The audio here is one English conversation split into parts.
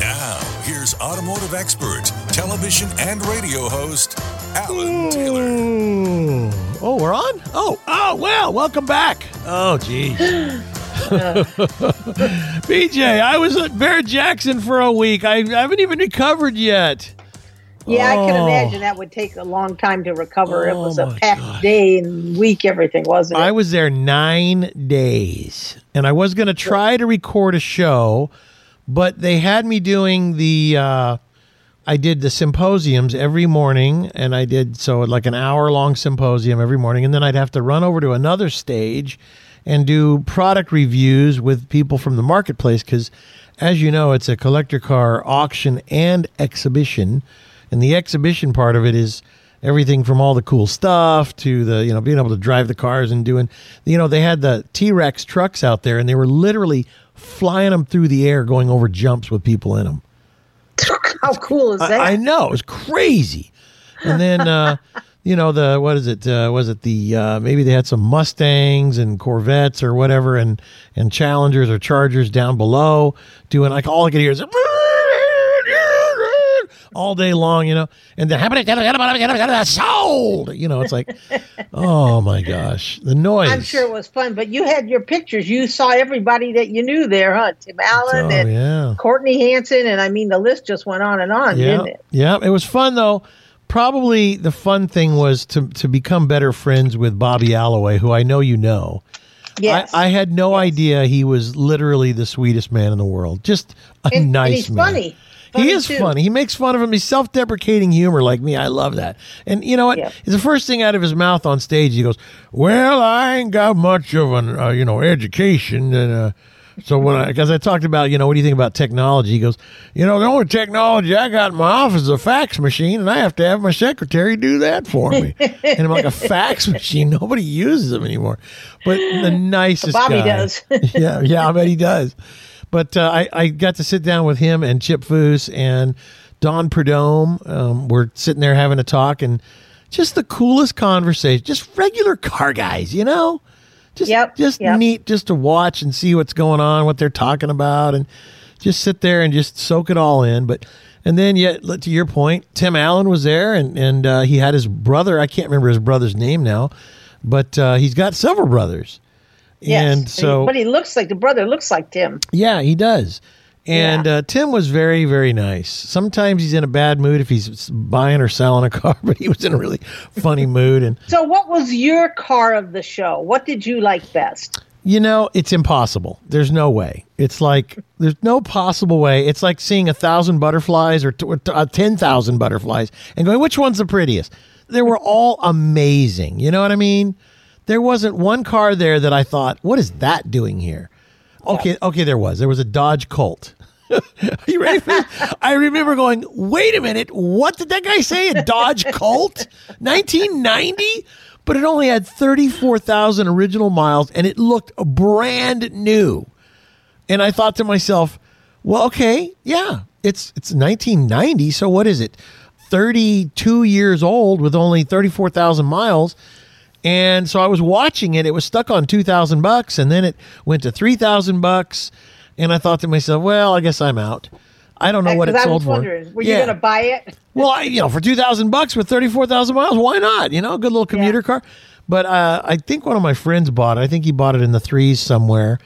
Now, here's automotive expert, television and radio host, Alan Taylor. Oh, we're on? Oh, oh, well, welcome back. Oh, geez. BJ, I was at Barrett Jackson for a week. I, I haven't even recovered yet. Yeah, I can Oh. imagine that would take a long time to recover. it Oh, was a oh, packed God. day and week, everything, wasn't it? I was there nine days, and I was going to try to record a show, but they had me doing the. Uh, I did the symposiums every morning, and I did so like an hour long symposium every morning, and then I'd have to run over to another stage and do product reviews with people from the marketplace because, as you know, it's a collector car auction and exhibition, and the exhibition part of it is everything from all the cool stuff to the you know being able to drive the cars and doing you know they had the T-Rex trucks out there and they were literally flying them through the air going over jumps with people in them. How cool is that? I, I know it was crazy. And then uh, you know the what is it? Uh, was it the uh, maybe they had some Mustangs and Corvettes or whatever, and and Challengers or Chargers down below doing like all I could hear is all day long, you know, and then sold, you know, it's like, oh my gosh, the noise. I'm sure it was fun, but you had your pictures. You saw everybody that you knew there, huh? Tim Allen Oh and yeah. Courtney Hansen, and I mean the list just went on and on, yeah, didn't it? Yeah, it was fun though. Probably the fun thing was to to become better friends with Bobby Alloway, who I know you know. Yes. I, I had no idea he was literally the sweetest man in the world. Just a and, nice and he's man. funny. He is too. funny. He makes fun of him. He's self-deprecating humor like me. I love that. And you know what? Yeah. It's the first thing out of his mouth on stage. He goes, "Well, I ain't got much of an uh, you know education, and uh, so when I because I talked about you know what do you think about technology? He goes, you know the only technology I got in my office is a fax machine, and I have to have my secretary do that for me. and I'm like a fax machine. Nobody uses them anymore. But the nicest Bobby guy. does. yeah, yeah, I bet he does. But uh, I, I got to sit down with him and Chip Foose and Don Perdome. Um, we're sitting there having a talk and just the coolest conversation. Just regular car guys, you know? Just, Yep, just yep. neat just to watch and see what's going on, what they're talking about, and just sit there and just soak it all in. But and then yet to your point, Tim Allen was there and and uh, he had his brother. I can't remember his brother's name now, but uh, he's got several brothers. Yes. And so but he looks like the brother looks like Tim. yeah, he does. And Yeah. uh, Tim was very, very nice. Sometimes he's in a bad mood if he's buying or selling a car, but he was in a really funny mood. And, So, what was your car of the show? What did you like best? you know, it's impossible. There's no way. It's like, there's no possible way. It's like seeing a thousand butterflies or, t- or t- uh, 10,000 butterflies and going, which one's the prettiest? They were all amazing. You know what I mean? There wasn't one car there that I thought, what is that doing here? Okay, okay, there was. There was a Dodge Colt. Are you ready for this? I remember going, wait a minute, what did that guy say? A Dodge Colt? 1990? But it only had 34,000 original miles and it looked brand new. And I thought to myself, well, okay, yeah, it's it's 1990, so what is it? 32 years old with only 34,000 miles. And so I was watching it. It was stuck on 2000 bucks and then it went to 3000 bucks and I thought to myself, well, I guess I'm out. I don't know what it I sold for. were you going to buy it? Well, I, you know, for two thousand bucks with thirty four thousand miles, why not? You know, a good little commuter car. But uh, I think one of my friends bought it. I think he bought it in the threes somewhere.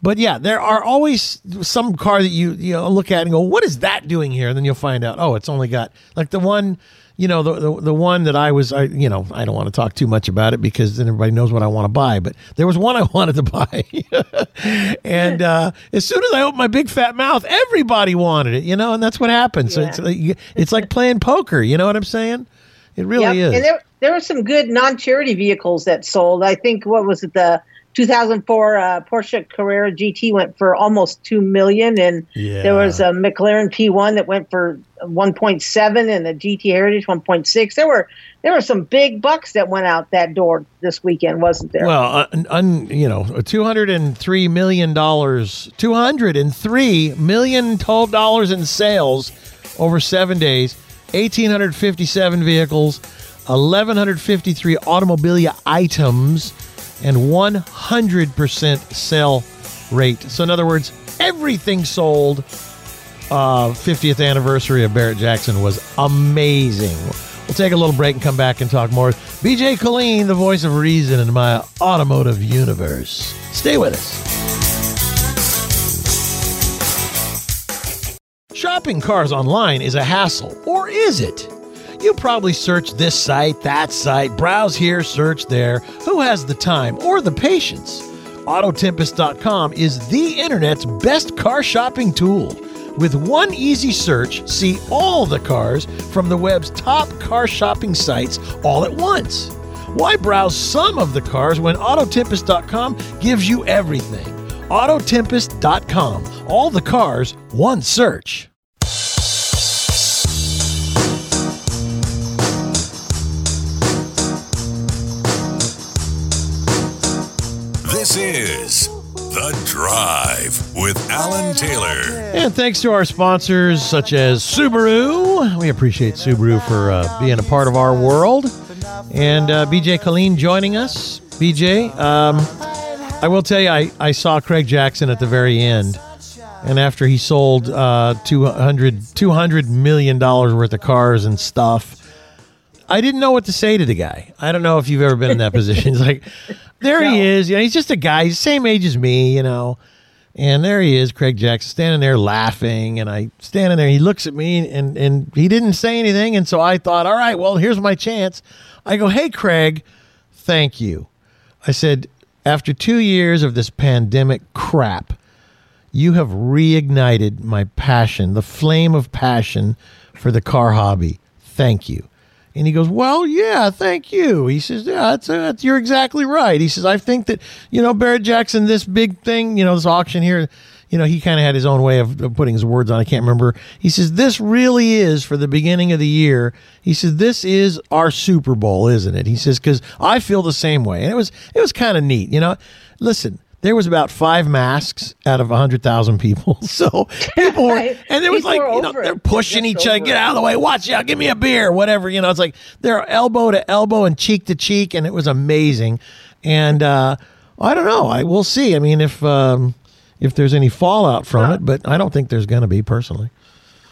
But yeah, there are always some car that you you know look at and go, "What is that doing here?" And then you'll find out, oh, it's only got like the one, you know, the the, the one that I was, I you know, I don't want to talk too much about it because then everybody knows what I want to buy. But there was one I wanted to buy, and uh, as soon as I opened my big fat mouth, everybody wanted it, you know, and that's what happens. So it's like, it's like playing poker. You know what I'm saying? It really Yep. is. And there, there were some good non-charity vehicles that sold. I think what was it the 2004 uh, Porsche Carrera GT went for almost two million, and Yeah. there was a McLaren P1 that went for 1.7, and the GT Heritage 1.6. There were there were some big bucks that went out that door this weekend, wasn't there? Well, uh, un, you know, two hundred and three million dollars, two hundred and three million total dollars in sales over seven days, eighteen hundred fifty-seven vehicles, eleven hundred fifty-three automobilia items, and one hundred percent sell rate. So, in other words, everything sold. Uh, 50th anniversary of Barrett Jackson was amazing. We'll take a little break and come back and talk more. BJ Killeen, the voice of reason in my automotive universe. Stay with us. Shopping cars online is a hassle, or is it? You probably search this site, that site, browse here, search there. Who has the time or the patience? Autotempest.com is the internet's best car shopping tool. With one easy search, see all the cars from the web's top car shopping sites all at once. Why browse some of the cars when Autotempest.com gives you everything? Autotempest.com. All the cars, one search. Is The Drive with Alan Taylor. And thanks to our sponsors such as Subaru. We appreciate Subaru for uh, being a part of our world. And uh, BJ Killeen joining us. BJ, um, I will tell you, I, I saw Craig Jackson at the very end. And after he sold uh, 200, $200 million worth of cars and stuff, I didn't know what to say to the guy. I don't know if you've ever been in that position. He's like, there he is. You know, he's just a guy. He's the same age as me, you know. And there he is, Craig Jackson, standing there laughing. And I standing there. He looks at me and, and he didn't say anything. And so I thought, all right, well, here's my chance. I go, hey, Craig, thank you. I said, after two years of this pandemic crap, you have reignited my passion, the flame of passion for the car hobby. Thank you. And he goes, Well, yeah, thank you. He says, Yeah, that's, that's, you're exactly right. He says, I think that, you know, Barrett Jackson, this big thing, you know, this auction here, you know, he kind of had his own way of, of putting his words on. I can't remember. He says, This really is for the beginning of the year. He says, This is our Super Bowl, isn't it? He says, Because I feel the same way. And it was, it was kind of neat. You know, listen, there was about five masks out of 100,000 people. So people were, and it was like, you know, they're pushing each other, get out of the way, watch out, give me a beer, whatever. You know, it's like they're elbow to elbow and cheek to cheek, and it was amazing. And uh, I don't know. I we'll see. I mean, if um, if there's any fallout from it, but I don't think there's going to be personally.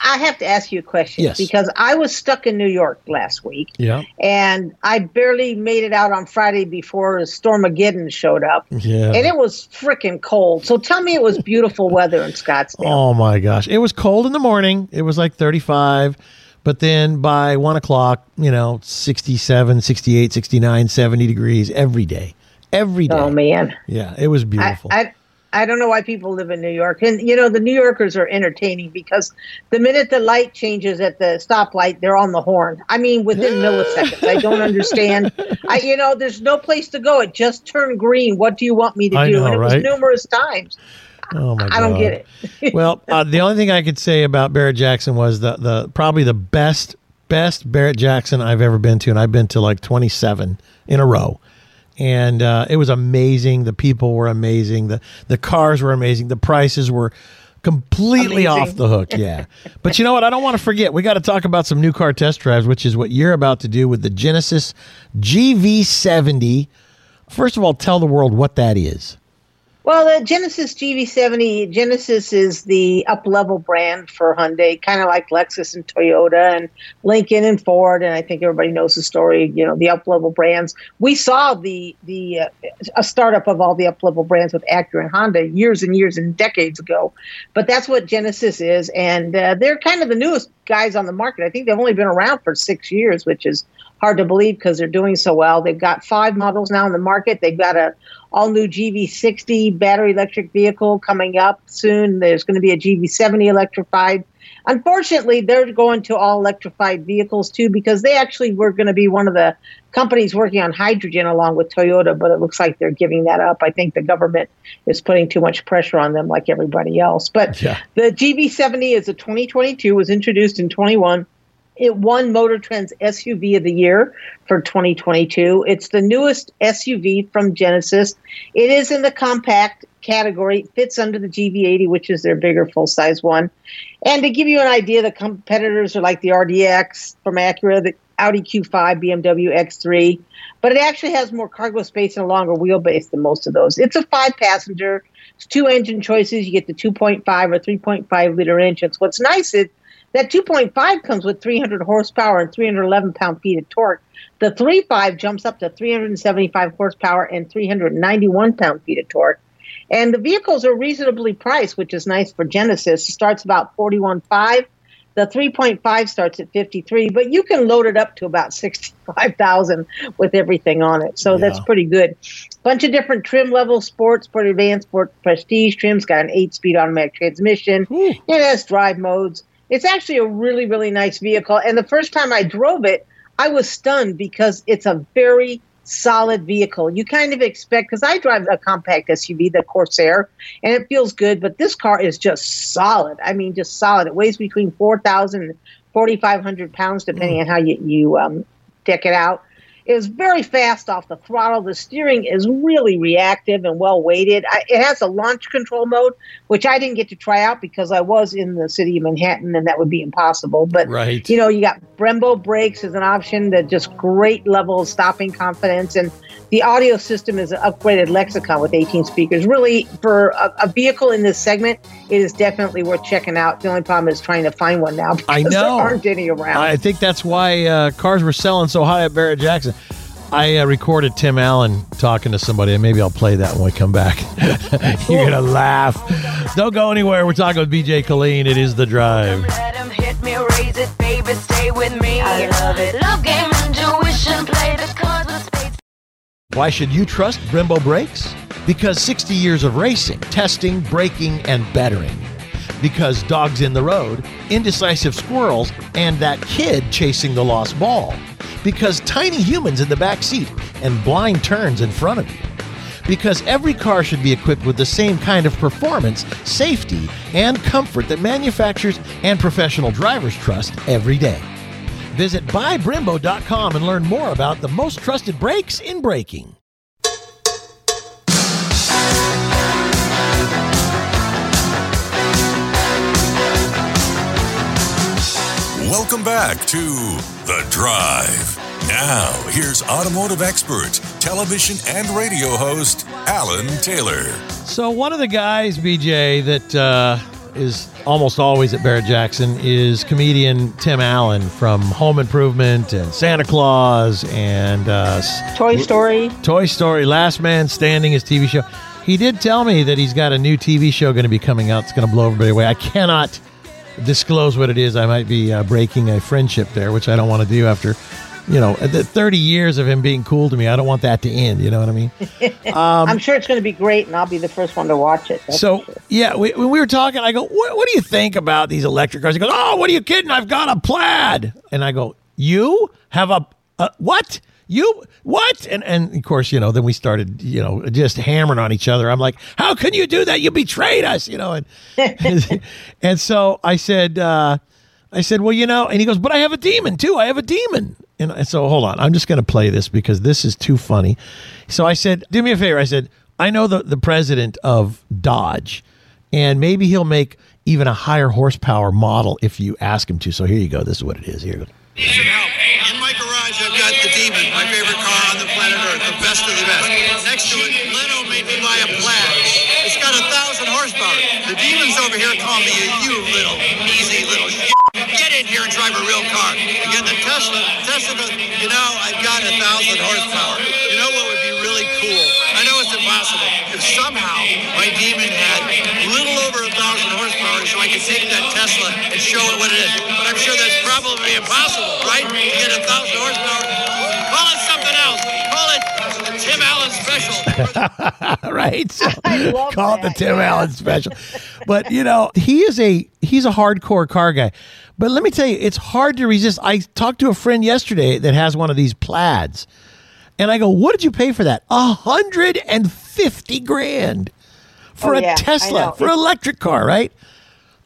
I have to ask you a question Yes. because I was stuck in New York last week. Yeah. And I barely made it out on Friday before a Stormageddon showed up. Yeah. And it was freaking cold. So tell me it was beautiful weather in Scottsdale. Oh my gosh. It was cold in the morning. It was like 35. But then by one o'clock, you know, 67, 68, 69, 70 degrees every day. Every day. Oh, man. Yeah. It was beautiful. I, I don't know why people live in New York. And, you know, the New Yorkers are entertaining because the minute the light changes at the stoplight, they're on the horn. I mean, within milliseconds. I don't understand. I, you know, there's no place to go. It just turned green. What do you want me to I do? know, and it right? was numerous times. oh my God. I don't get it. well, uh, the only thing I could say about Barrett Jackson was the the probably the best best Barrett Jackson I've ever been to, and I've been to like 27 in a row. And uh, it was amazing. The people were amazing. The the cars were amazing. The prices were completely Amazing. off the hook. Yeah. but you know what? I don't want to forget. We got to talk about some new car test drives, which is what you're about to do with the Genesis GV70. First of all, tell the world what that is. Well, the Genesis GV70, Genesis is the up level brand for Hyundai, kind of like Lexus and Toyota and Lincoln and Ford. And I think everybody knows the story, you know, the up level brands. We saw the, the, uh, a startup of all the up level brands with Acura and Honda years and years and decades ago. But that's what Genesis is. And uh, they're kind of the newest guys on the market. I think they've only been around for six years, which is hard to believe because they're doing so well. They've got five models now in the market. They've got a all new GV60 battery electric vehicle coming up soon. There's going to be a GV70 electrified. Unfortunately, they're going to all electrified vehicles too because they actually were going to be one of the companies working on hydrogen along with Toyota, but it looks like they're giving that up. I think the government is putting too much pressure on them like everybody else. But yeah. the GV70 is a 2022 was introduced in 21 it won Motor Trend's SUV of the Year for 2022. It's the newest SUV from Genesis. It is in the compact category, it fits under the GV80, which is their bigger full size one. And to give you an idea, the competitors are like the RDX from Acura, the Audi Q5, BMW X3, but it actually has more cargo space and a longer wheelbase than most of those. It's a five passenger, it's two engine choices. You get the 2.5 or 3.5 liter engines. What's nice is that 2.5 comes with 300 horsepower and 311 pound feet of torque. The 3.5 jumps up to 375 horsepower and 391 pound feet of torque. And the vehicles are reasonably priced, which is nice for Genesis. It starts about 41.5. The 3.5 starts at 53, but you can load it up to about 65,000 with everything on it. So yeah. that's pretty good. Bunch of different trim levels, sports, sport advanced, sport prestige trims, got an 8-speed automatic transmission. Ooh. It has drive modes. It's actually a really, really nice vehicle. And the first time I drove it, I was stunned because it's a very solid vehicle. You kind of expect, because I drive a compact SUV, the Corsair, and it feels good, but this car is just solid. I mean, just solid. It weighs between 4,000 and 4,500 pounds, depending mm. on how you, you um, deck it out is very fast off the throttle. The steering is really reactive and well weighted. I, it has a launch control mode, which I didn't get to try out because I was in the city of Manhattan and that would be impossible. But right. you know, you got Brembo brakes as an option that just great level of stopping confidence and the audio system is an upgraded lexicon with 18 speakers. Really, for a, a, vehicle in this segment, it is definitely worth checking out. The only problem is trying to find one now I know. there aren't any around. I think that's why uh, cars were selling so high at Barrett Jackson. I uh, recorded Tim Allen talking to somebody, and maybe I'll play that when we come back. You're going to laugh. Don't go anywhere. We're talking with BJ Killeen. It is The Drive. Why should you trust Brembo brakes? Because 60 years of racing, testing, braking, and bettering. Because dogs in the road, indecisive squirrels, and that kid chasing the lost ball. Because tiny humans in the back seat and blind turns in front of you. Because every car should be equipped with the same kind of performance, safety, and comfort that manufacturers and professional drivers trust every day. Visit buybrembo.com and learn more about the most trusted brakes in braking. Welcome back to The Drive. Now, here's automotive expert, television and radio host, Alan Taylor. So, one of the guys, BJ, that uh, is almost always at Barrett Jackson is comedian Tim Allen from Home Improvement and Santa Claus and uh, Toy Story. Toy Story, Last Man Standing, his TV show. He did tell me that he's got a new TV show going to be coming out. It's going to blow everybody away. I cannot disclose what it is. I might be uh, breaking a friendship there, which I don't want to do after you know, the 30 years of him being cool to me, I don't want that to end. You know what I mean? Um, I'm sure it's going to be great, and I'll be the first one to watch it. so, sure. yeah, we, when we were talking, I go, what, what, do you think about these electric cars? He goes, Oh, what are you kidding? I've got a plaid. And I go, You have a, a what? You what? And and of course, you know, then we started, you know, just hammering on each other. I'm like, how can you do that? You betrayed us, you know. And and, and so I said, uh, I said, well, you know, and he goes, but I have a demon too. I have a demon. And so hold on, I'm just going to play this because this is too funny. So I said, do me a favor. I said, I know the, the president of Dodge, and maybe he'll make even a higher horsepower model if you ask him to. So here you go. This is what it is. Here. In my garage, I've got the Demon, my favorite car on the planet Earth, the best of the best. Next to it, Leno made me buy a Plaid. It's got a thousand horsepower. The Demon's over here calling me a you little easy little. Here and drive a real car. Again, the Tesla, Tesla you know, I've got a thousand horsepower. You know what would be really cool? I know it's impossible. If somehow my Demon had a little over a thousand horsepower so I could take that Tesla and show it what it is. But I'm sure that's probably impossible, right? To get a thousand horsepower. Call it something else. Call it Tim Allen's special. right? So, I love call it the Tim yeah. Allen special. But you know, he is a he's a hardcore car guy. But let me tell you, it's hard to resist. I talked to a friend yesterday that has one of these plaids, and I go, "What did you pay for that? A hundred and fifty grand for Oh, a yeah, Tesla for an electric car, right?"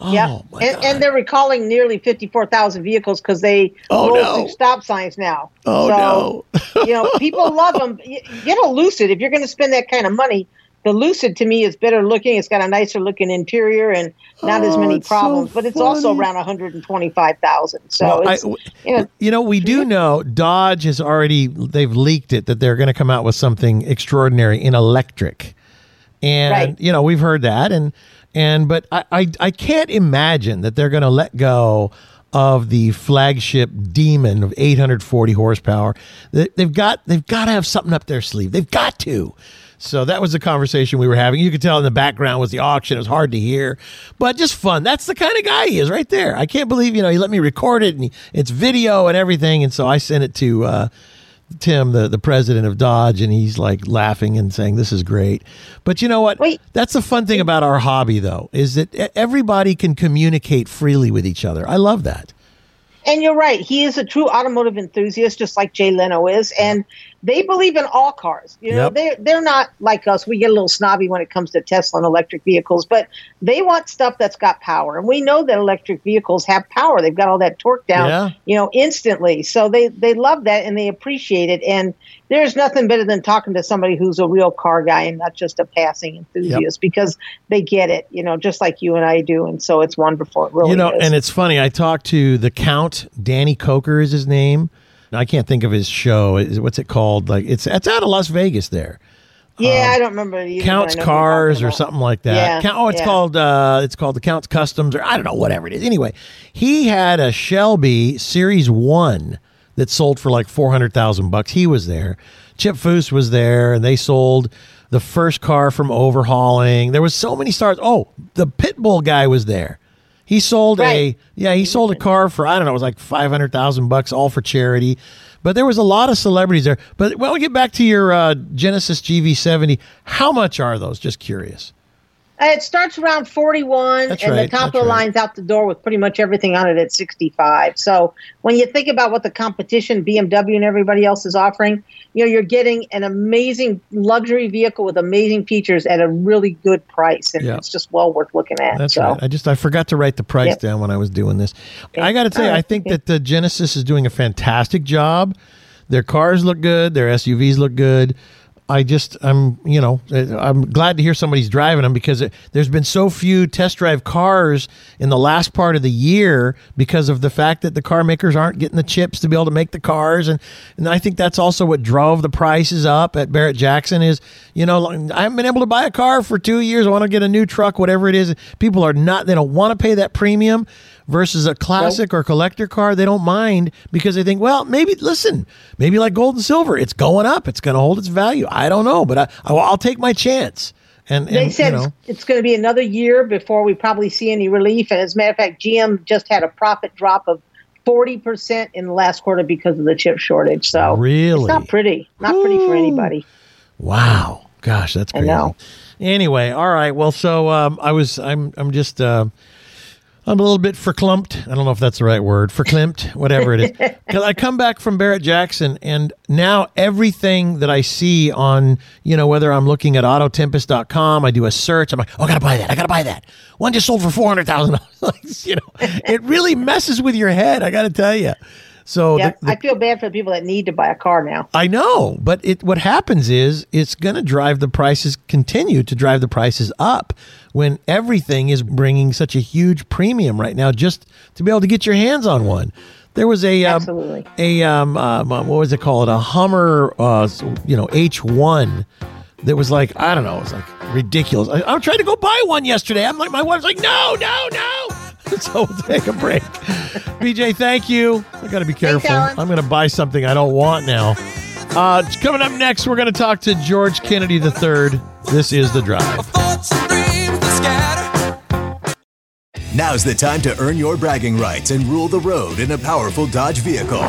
Oh yeah, and, and they're recalling nearly fifty-four thousand vehicles because they Oh, rolled no. stop signs now. Oh, so, you know, people love them. Get a Lucid if you're going to spend that kind of money. The Lucid to me is better looking. It's got a nicer looking interior and not as Oh, many it's so problems. but it's also around one hundred and twenty-five thousand. So Well, I- you know, You know, we do know Dodge has already they've leaked it that they're going to come out with something extraordinary in electric, and Right. you know we've heard that, and and but I I, I can't imagine that they're going to let go of the flagship demon of 840 horsepower. They, they've got they've got to have something up their sleeve. They've got to. So that was the conversation we were having. You could tell in the background was the auction. It was hard to hear, but just fun. That's the kind of guy he is right there. I can't believe, you know, he let me record it and he, it's video and everything. And so I sent it to uh, Tim, the, the president of Dodge, and he's like laughing and saying, this is great. But you know what? Wait. That's the fun thing about our hobby, though, is that everybody can communicate freely with each other. I love that. And you're right. He is a true automotive enthusiast, just like Jay Leno is. And they believe in all cars. You know, Yep. they're, they're not like us. We get a little snobby when it comes to Tesla and electric vehicles, but they want stuff that's got power. And we know that electric vehicles have power. They've got all that torque down, Yeah. you know, instantly. So they, they love that and they appreciate it. And there's nothing better than talking to somebody who's a real car guy and not just a passing enthusiast because they get it, you know, just like you and I do. And so it's wonderful. It really you know, is. and it's funny. I talked to the Count. Danny Koker is his name. I can't think of his show. What's it called? Like it's it's out of Las Vegas there. Yeah, I don't remember. Either, Counts know what you're Cars or something like that. Yeah, Count, oh, it's yeah. called uh, it's called the Counts Customs or I don't know whatever it is. Anyway, he had a Shelby Series One that sold for like four hundred thousand bucks. He was there. Chip Foose was there, and they sold the first car from Overhaulin'. There was so many stars. Oh, the Pitbull guy was there. He sold a yeah, he sold a car for I don't know, it was like five hundred thousand bucks, all for charity. But there was a lot of celebrities there. But when we get back to your uh, Genesis GV70, how much are those? Just curious. Uh, It starts around 41, That's and right, the top of that's the right. line's out the door with pretty much everything on it at 65. So when you think about what the competition, BMW and everybody else is offering, you know, you're getting an amazing luxury vehicle with amazing features at a really good price, and Yeah. it's just well worth looking at. That's so. right. I just I forgot to write the price Yep. down when I was doing this. I got to tell you, I think that the Genesis is doing a fantastic job. Their cars look good. Their SUVs look good. I just I'm you know uh, I'm glad to hear somebody's driving them because it, there's been so few test drive cars in the last part of the year because of the fact that the car makers aren't getting the chips to be able to make the cars. And and I think that's also what drove the prices up at Barrett Jackson is you know I haven't been able to buy a car for two years. I want to get a new truck whatever it is. People are not they don't want to pay that premium versus a classic or collector car they don't mind because they think well maybe listen maybe like gold and silver it's going up it's going to hold its value i don't know but I, I will take my chance and, They said you know, it's, it's going to be another year before we probably see any relief. And as a matter of fact, GM just had a profit drop of 40% in the last quarter because of the chip shortage. So Really? it's not pretty. Not pretty for anybody. wow gosh that's crazy know. anyway all right well so um, i was i'm i'm just uh, I'm a little bit verklumped. I don't know if that's the right word. Verklempt, whatever it is. 'Cause I come back from Barrett Jackson, and now everything that I see on, you know, whether I'm looking at Autotempest.com, I do a search. I'm like, oh, I gotta buy that. I gotta buy that. One just sold for four hundred thousand dollars. You know, it really messes with your head. I gotta tell you. So Yeah, the- the- I feel bad for the people that need to buy a car now. I know, but it what happens is it's going to drive the prices continue to drive the prices up when everything is bringing such a huge premium right now just to be able to get your hands on one. There was a um, a um, um, what was it called? A Hummer, uh, you know, H one. That was like I don't know. It was like ridiculous. I, I tried to go buy one yesterday. I'm like my wife's like no, no, no. so we'll take a break. BJ, thank you. I got to be careful. I'm going to buy something I don't want now. Uh, coming up next, we're going to talk to George Kennedy III. This is the drive. Now's the time to earn your bragging rights and rule the road in a powerful Dodge vehicle.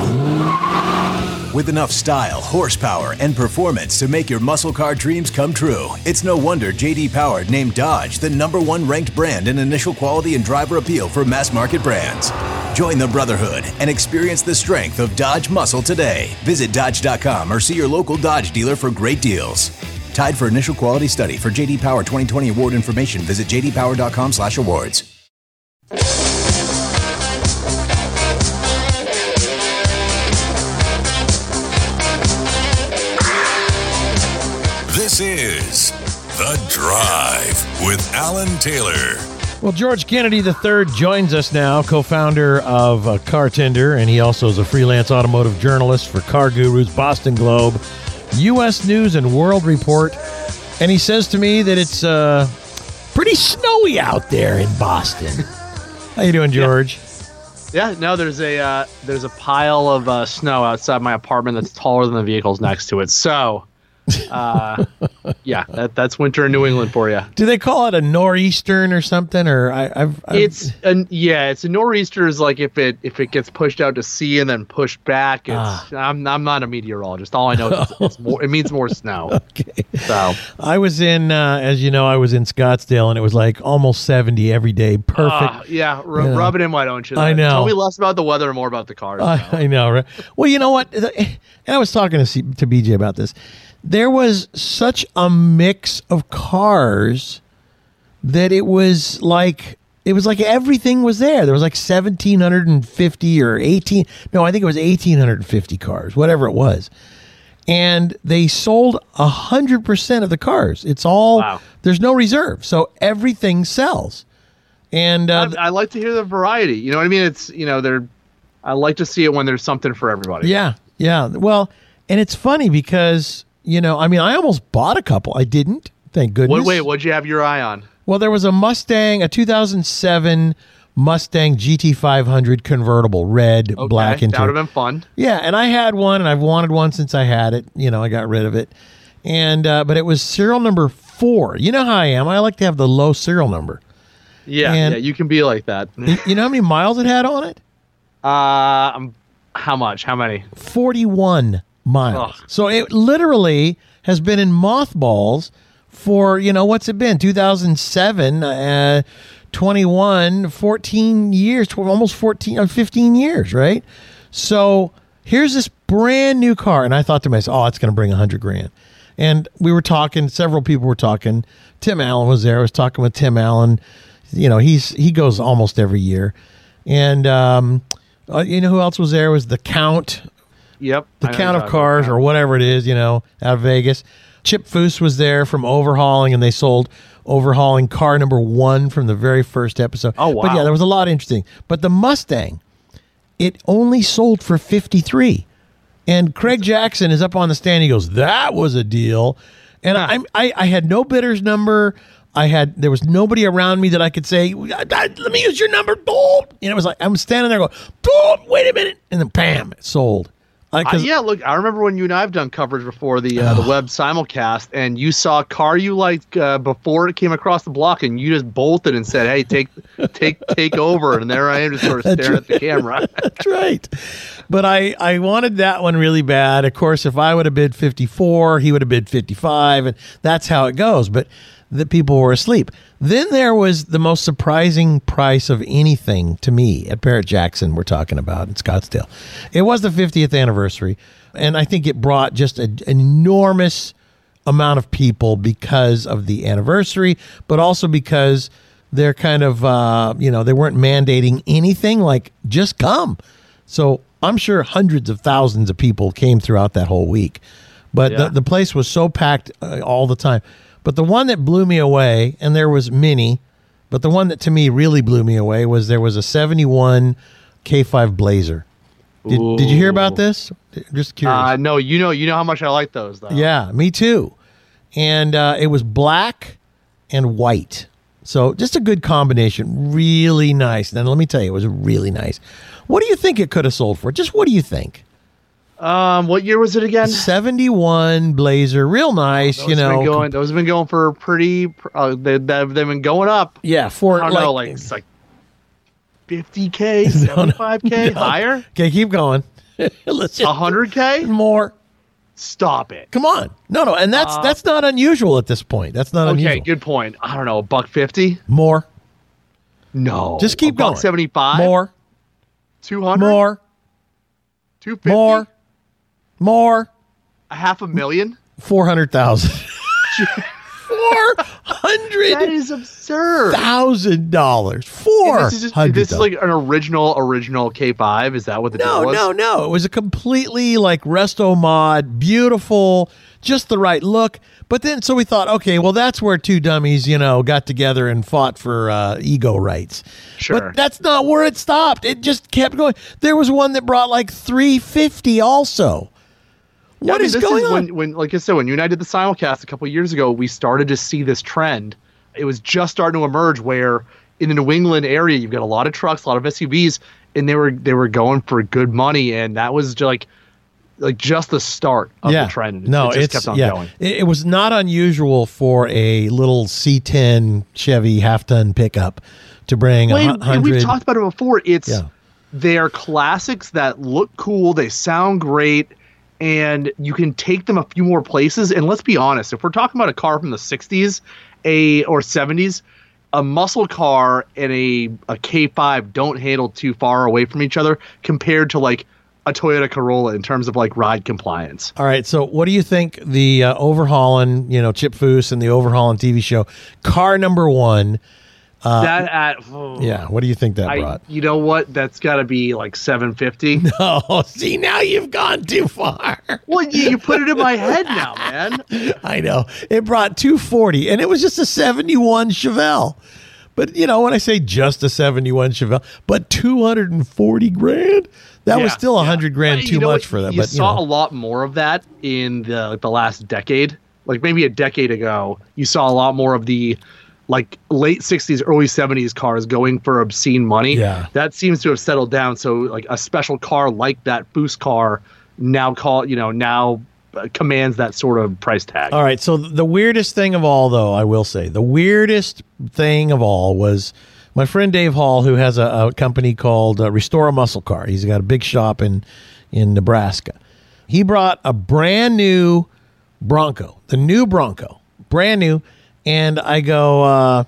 With enough style, horsepower, and performance to make your muscle car dreams come true, it's no wonder JD Power named Dodge the number one ranked brand in initial quality and driver appeal for mass market brands. Join the Brotherhood and experience the strength of Dodge muscle today. Visit Dodge.com or see your local Dodge dealer for great deals. Tied for initial quality study for JD Power 2020 award information. Visit jdpower.com/awards. This is The Drive with Alan Taylor. Well, George Kennedy III joins us now, co founder of uh, Car Tender, and he also is a freelance automotive journalist for Car Gurus, Boston Globe, U.S. News and World Report. And he says to me that it's uh, pretty snowy out there in Boston. How you doing, George? Yeah, no, there's a uh, there's a pile of uh, snow outside my apartment that's taller than the vehicles next to it. So, uh, yeah, that, that's winter in New England for you. Do they call it a nor'eastern or something? Or I, I've, I've It's an yeah, it's a nor'easter is like if it if it gets pushed out to sea and then pushed back. It's Ah. I'm I'm not a meteorologist. All I know is it's, it's more it means more snow. okay. So I was in, uh, as you know, I was in Scottsdale, and it was like almost seventy every day. Perfect. ah, yeah, r- Yeah. rub it in. Why don't you? I know. Tell me less about the weather and more about the cars. I, I know, right? Well, you know what? And I was talking to C- to BJ about this. There was such a mix of cars that it was like it was like everything was there. There was like seventeen hundred and fifty or eighteen. No, I think it was eighteen hundred and fifty cars, whatever it was. And they sold a hundred percent of the cars. It's all Wow. there's no reserve, so everything sells. And uh, I, I like to hear the variety. You know what I mean? It's you know they're. I like to see it when there's something for everybody. Yeah, yeah. Well, and it's funny because you know, I mean, I almost bought a couple. I didn't. Thank goodness. What, wait, what'd you have your eye on? Well, there was a Mustang, a 2007 Mustang GT500 convertible, red, Okay, black and that would have been fun. Yeah, and I had one, and I've wanted one since I had it. You know, I got rid of it, and uh, but it was serial number four. You know how I am. I like to have the low serial number. Yeah, And- yeah, you can be like that. You- know how many miles it had on it? Uh, um, how much? How many? 41 miles. Ugh. So it literally has been in mothballs for, you know, what's it been? 2007, uh, 21, 14 years, tw- almost 14, uh, 15 years, right? So here's this brand new car. And I thought to myself, oh, it's going to bring 100 grand. And we were talking, several people were talking. Tim Allen was there. I was talking with Tim Allen. You know, he's he goes almost every year. And um, uh, you know who else was there? Was the Count Yep. the I count of cars or whatever it is, you know, out of Vegas. Chip Foose was there from Overhaulin', and they sold Overhaulin' car number one from the very first episode. Oh, wow! But yeah, there was a lot interesting. But the Mustang, it only sold for fifty three, and Craig Jackson is up on the stand. He goes, "That was a deal," and I'm, I I had no bidders number. I had there was nobody around me that I could say, "Let me use your number." Boom. And it was like I'm standing there going, "Boom, wait a minute," and then bam, it sold. Uh, Uh, yeah, look, I remember when you and I have done coverage before the uh, the web simulcast, and you saw a car you liked uh, before it came across the block, and you just bolted and said, "Hey, take take take over," and there I am, just sort of staring at the camera. That's right. But I, I wanted that one really bad. Of course, if I would have bid 54, he would have bid 55, and that's how it goes. But the people were asleep. Then there was the most surprising price of anything to me at Barrett Jackson, we're talking about in Scottsdale. It was the 50th anniversary, and I think it brought just a- an enormous amount of people because of the anniversary, but also because they're kind of, uh, you know, they weren't mandating anything like just come. So I'm sure hundreds of thousands of people came throughout that whole week. But Yeah. the, the place was so packed uh, all the time. But the one that blew me away, and there was many, but the one that to me really blew me away was there was a 71 K5 Blazer. Did, did you hear about this? Just curious. Uh, no, you know, you know how much I like those, though. Yeah, me too. And uh, it was black and white. So just a good combination. Really nice. And let me tell you, it was really nice. What do you think it could have sold for? Just what do you think? Um, what year was it again? 71 Blazer, real nice, Those you have know. been going, those have been going for pretty. Uh, they, they've they've been going up. yeah, for I don't know, like like 50k, 75k, higher. Okay, keep going. A hundred k? more. Stop it. Come on. No, no, and that's Uh, that's not unusual at this point. That's not Okay, unusual. Okay, good point. I don't know, a buck fifty? More. No. Just keep going. Seventy five. More. Two hundred. More. Two fifty. More. More. A half a million. Four hundred thousand. Four That hundred is absurd. thousand dollars. Four This is, this is like an original original K five. Is that what the no, deal was? no, no. It was a completely like resto mod, beautiful, just the right look. But then, so we thought, okay, well, that's where two dummies, you know, got together and fought for uh, ego rights. Sure. But that's not where it stopped. It just kept going. There was one that brought like three fifty. Also, Yeah, I mean, is this going on? When, when, like I said, when you and I did the simulcast a couple years ago, we started to see this trend. It was just starting to emerge where in the New England area, you've got a lot of trucks, a lot of SUVs, and they were they were going for good money, and that was just like like just the start of the trend. No, it just it's kept on yeah. going. It, it was not unusual for a little C10 Chevy half ton pickup to bring a Well, and we've talked about it before. It's Yeah. they're classics that look cool, they sound great, and you can take them a few more places. And let's be honest, if we're talking about a car from the '60s, a or '70s, a muscle car and a a K5 don't handle too far away from each other compared to like a Toyota Corolla in terms of like ride compliance. All right, so what do you think the uh, Overhaulin', you know, Chip Foose and the Overhaulin' TV show, car number one? that at Uh, Yeah, what do you think that I, brought? you know what? That's got to be like 750. No, see, now you've gone too far. well, you, you put it in my head now, man. I know. It brought 240, and it was just a 71 Chevelle. But, you know, when I say just a 71 Chevelle, but 240 grand? That was still a yeah. 100 grand You too much what? for that. You but, you saw know. a lot more of that in the like, the last decade. Like maybe a decade ago, you saw a lot more of the like late 60s, early 70s cars going for obscene money. Yeah. That seems to have settled down. So like a special car like that Foose car now call, you know, now uh, commands that sort of price tag. All right. So the weirdest thing of all, though, I will say, the weirdest thing of all was my friend Dave Hall, who has a, a company called uh, Restore a Muscle Car. He's got a big shop in in Nebraska. He brought a brand new Bronco, the new Bronco, brand new, and I go. Uh,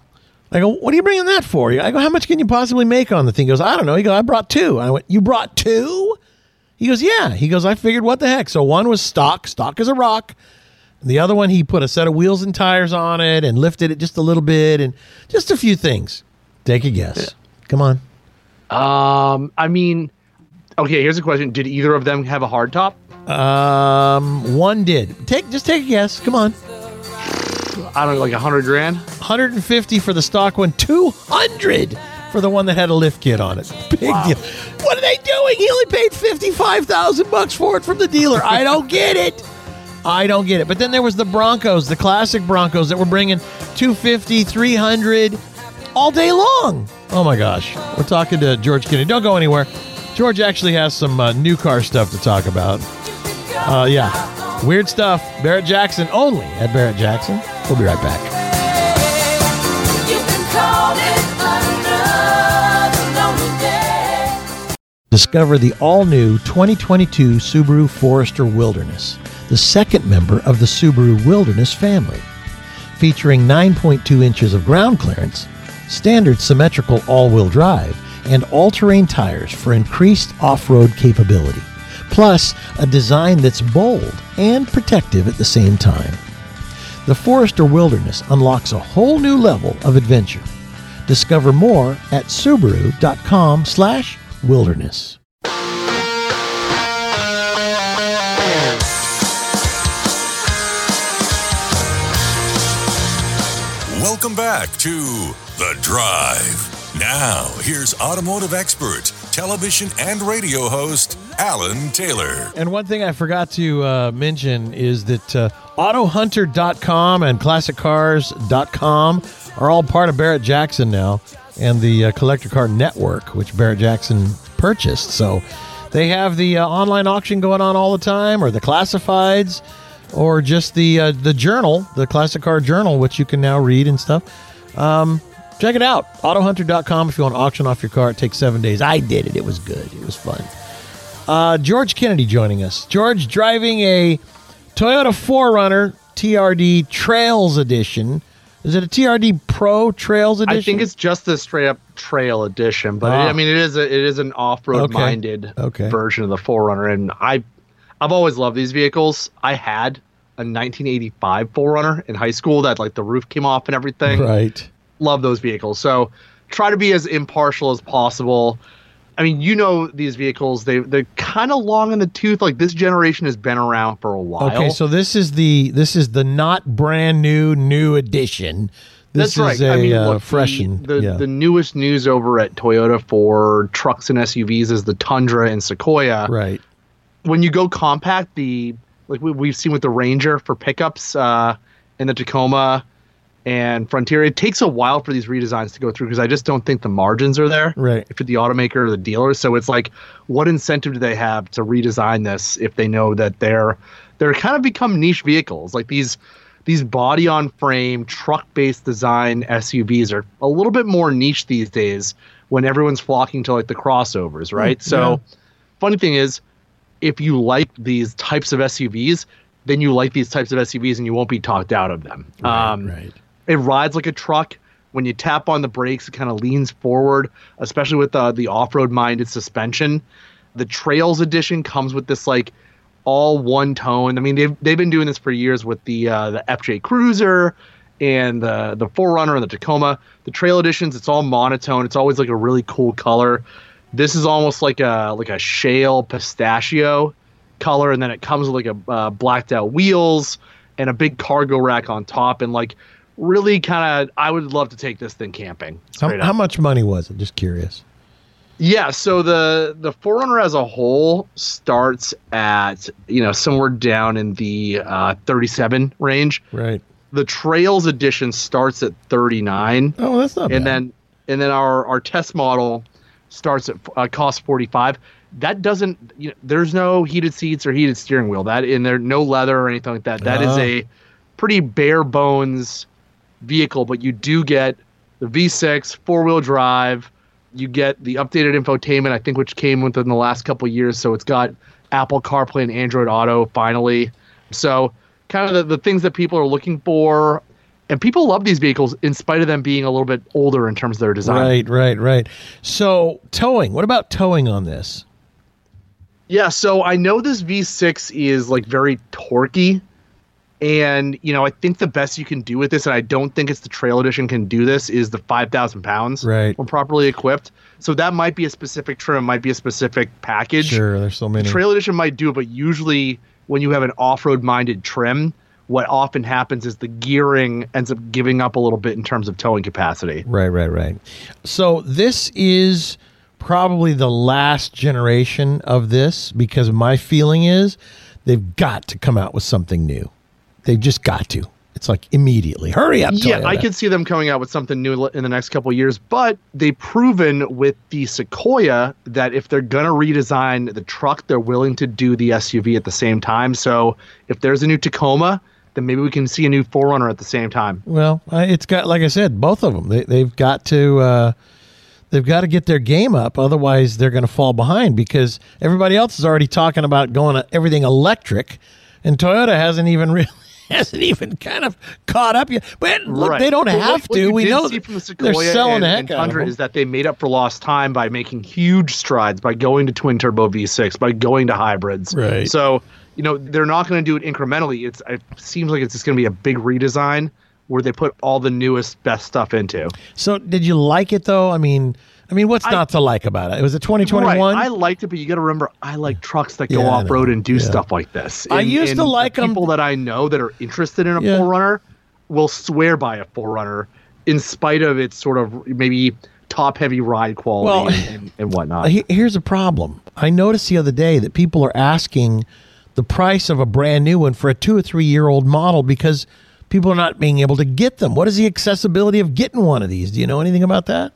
I go, what are you bringing that for? I go, how much can you possibly make on the thing? He goes, I don't know. He goes, I brought two. I went, you brought two? He goes, yeah. He goes, I figured what the heck. So one was stock, stock as a rock. The other one, he put a set of wheels and tires on it and lifted it just a little bit and just a few things. Take a guess. Come on. Um, I mean, okay, here's a question. Did either of them have a hard top? Um, one did. Take just take a guess. Come on. I don't know, like a hundred grand. 150 for the stock one, 200 for the one that had a lift kit on it. Big deal. What are they doing? He only paid 55,000 bucks for it from the dealer. I don't get it. I don't get it. But then there was the Broncos, the classic Broncos that were bringing 250, 300 all day long. Oh my gosh. We're talking to George Kennedy. Don't go anywhere. George actually has some uh, new car stuff to talk about. Uh, yeah. Weird stuff. Barrett Jackson only at Barrett Jackson. We'll be right back. Discover the all new 2022 Subaru Forester Wilderness, the second member of the Subaru Wilderness family. Featuring 9.2 inches of ground clearance, standard symmetrical all wheel drive, and all terrain tires for increased off road capability. Plus, a design that's bold and protective at the same time. The Forester Wilderness unlocks a whole new level of adventure. Discover more at subaru.com/wilderness. Welcome back to The Drive. Now, here's automotive expert, television and radio host, Alan Taylor. And one thing I forgot to uh, mention is that uh, AutoHunter.com and ClassicCars.com are all part of Barrett Jackson now and the uh, Collector Car Network, which Barrett Jackson purchased. So they have the uh, online auction going on all the time, or the classifieds, or just the uh, the journal, the Classic Car Journal, which you can now read and stuff. Um, check it out. AutoHunter.com if you want to auction off your car. It takes seven days. I did it. It was good. It was fun. Uh, George Kennedy joining us. George driving a Toyota 4Runner TRD Trails Edition. Is it a TRD Pro Trails Edition? I think it's just the straight up trail edition, but Ah. it, I mean, it is a, it is an off road Okay. minded Okay. version of the 4Runner, and I I've always loved these vehicles. I had a 1985 4Runner in high school that like the roof came off and everything. right. Love those vehicles. So try to be as impartial as possible. I mean, you know these vehicles, they they're kind of long in the tooth. Like this generation has been around for a while. Okay, so this is the this is the not brand new new edition. This That's is right. a I mean, uh, look, the- The, yeah. the newest news over at Toyota for trucks and SUVs is the Tundra and Sequoia. right. When you go compact, the like we, we've seen with the Ranger for pickups uh, and the Tacoma and Frontier, it takes a while for these redesigns to go through because I just don't think the margins are there Right. for the automaker or the dealer. So it's like, what incentive do they have to redesign this if they know that they're they're kind of become niche vehicles like these these body on frame truck based design SUVs are a little bit more niche these days when everyone's flocking to like the crossovers, right? so funny thing is if you like these types of SUVs, then you like these types of SUVs and you won't be talked out of them. um, right. It rides like a truck. When you tap on the brakes, it kind of leans forward, especially with the the off road minded suspension. The Trails edition comes with this like all one tone. I mean, they've they've been doing this for years with the uh, the FJ Cruiser and the the 4Runner and the Tacoma. The Trail editions, it's all monotone. It's always like a really cool color. This is almost like a like a shale pistachio color, and then it comes with like a uh, blacked out wheels and a big cargo rack on top, and like really kind of. I would love to take this thing camping. How, how much money was it? Just curious. Yeah, so the the 4Runner as a whole starts at you know somewhere down in the uh, 37 range. Right. The Trails edition starts at 39, Oh, that's not and bad. then and then our our test model starts at uh, cost 45. That doesn't you know there's no heated seats or heated steering wheel. That in there no leather or anything like that. That is Ah. a pretty bare bones vehicle, but you do get the V6 four wheel drive. You get the updated infotainment, I think, which came within the last couple years. So it's got Apple CarPlay and Android Auto finally. So kind of the, the things that people are looking for. And people love these vehicles in spite of them being a little bit older in terms of their design. Right, right, right. So towing. What about towing on this? Yeah, so I know this V6 is like very torquey. And, you know, I think the best you can do with this, and I don't think it's the Trail Edition can do this, is the 5,000 pounds Right. when properly equipped. So that might be a specific trim, might be a specific package. Sure, there's so many. The Trail Edition might do it, but usually when you have an off road minded trim, what often happens is the gearing ends up giving up a little bit in terms of towing capacity. Right, right, right. So this is probably the last generation of this because my feeling is they've got to come out with something new. They've just got to. It's like immediately. Hurry up. Yeah, I could see them coming out with something new in the next couple of years, but they've proven with the Sequoia that if they're going to redesign the truck, they're willing to do the SUV at the same time. So if there's a new Tacoma, then maybe we can see a new 4Runner at the same time. Well, it's got like I said, both of them. They, they've got to. Uh, they've got to get their game up, otherwise they're going to fall behind because everybody else is already talking about going to everything electric, and Toyota hasn't even really. Hasn't even kind of caught up yet, but look, Right. they don't have what to. you We know the they're selling and, the heck and Tundra is that they made up for lost time by making huge strides by going to twin turbo V6, by going to hybrids. Right. So you know they're not going to do it incrementally. It's it seems like it's just going to be a big redesign where they put all the newest best stuff into. So, did you like it though? I mean, I mean, what's I- not to like about it? It was a 2021. Right. I liked it, but you got to remember, I like trucks that go Yeah, off road and do Yeah. stuff like this. I And- used to like the 'em- People that I know that are interested in a Yeah. 4Runner will swear by a 4Runner, in spite of its sort of maybe top-heavy ride quality Well, and, and whatnot. Here's a problem. I noticed the other day that people are asking the price of a brand new one for a two or three year old model because people are not being able to get them. What is the accessibility of getting one of these? Do you know anything about that?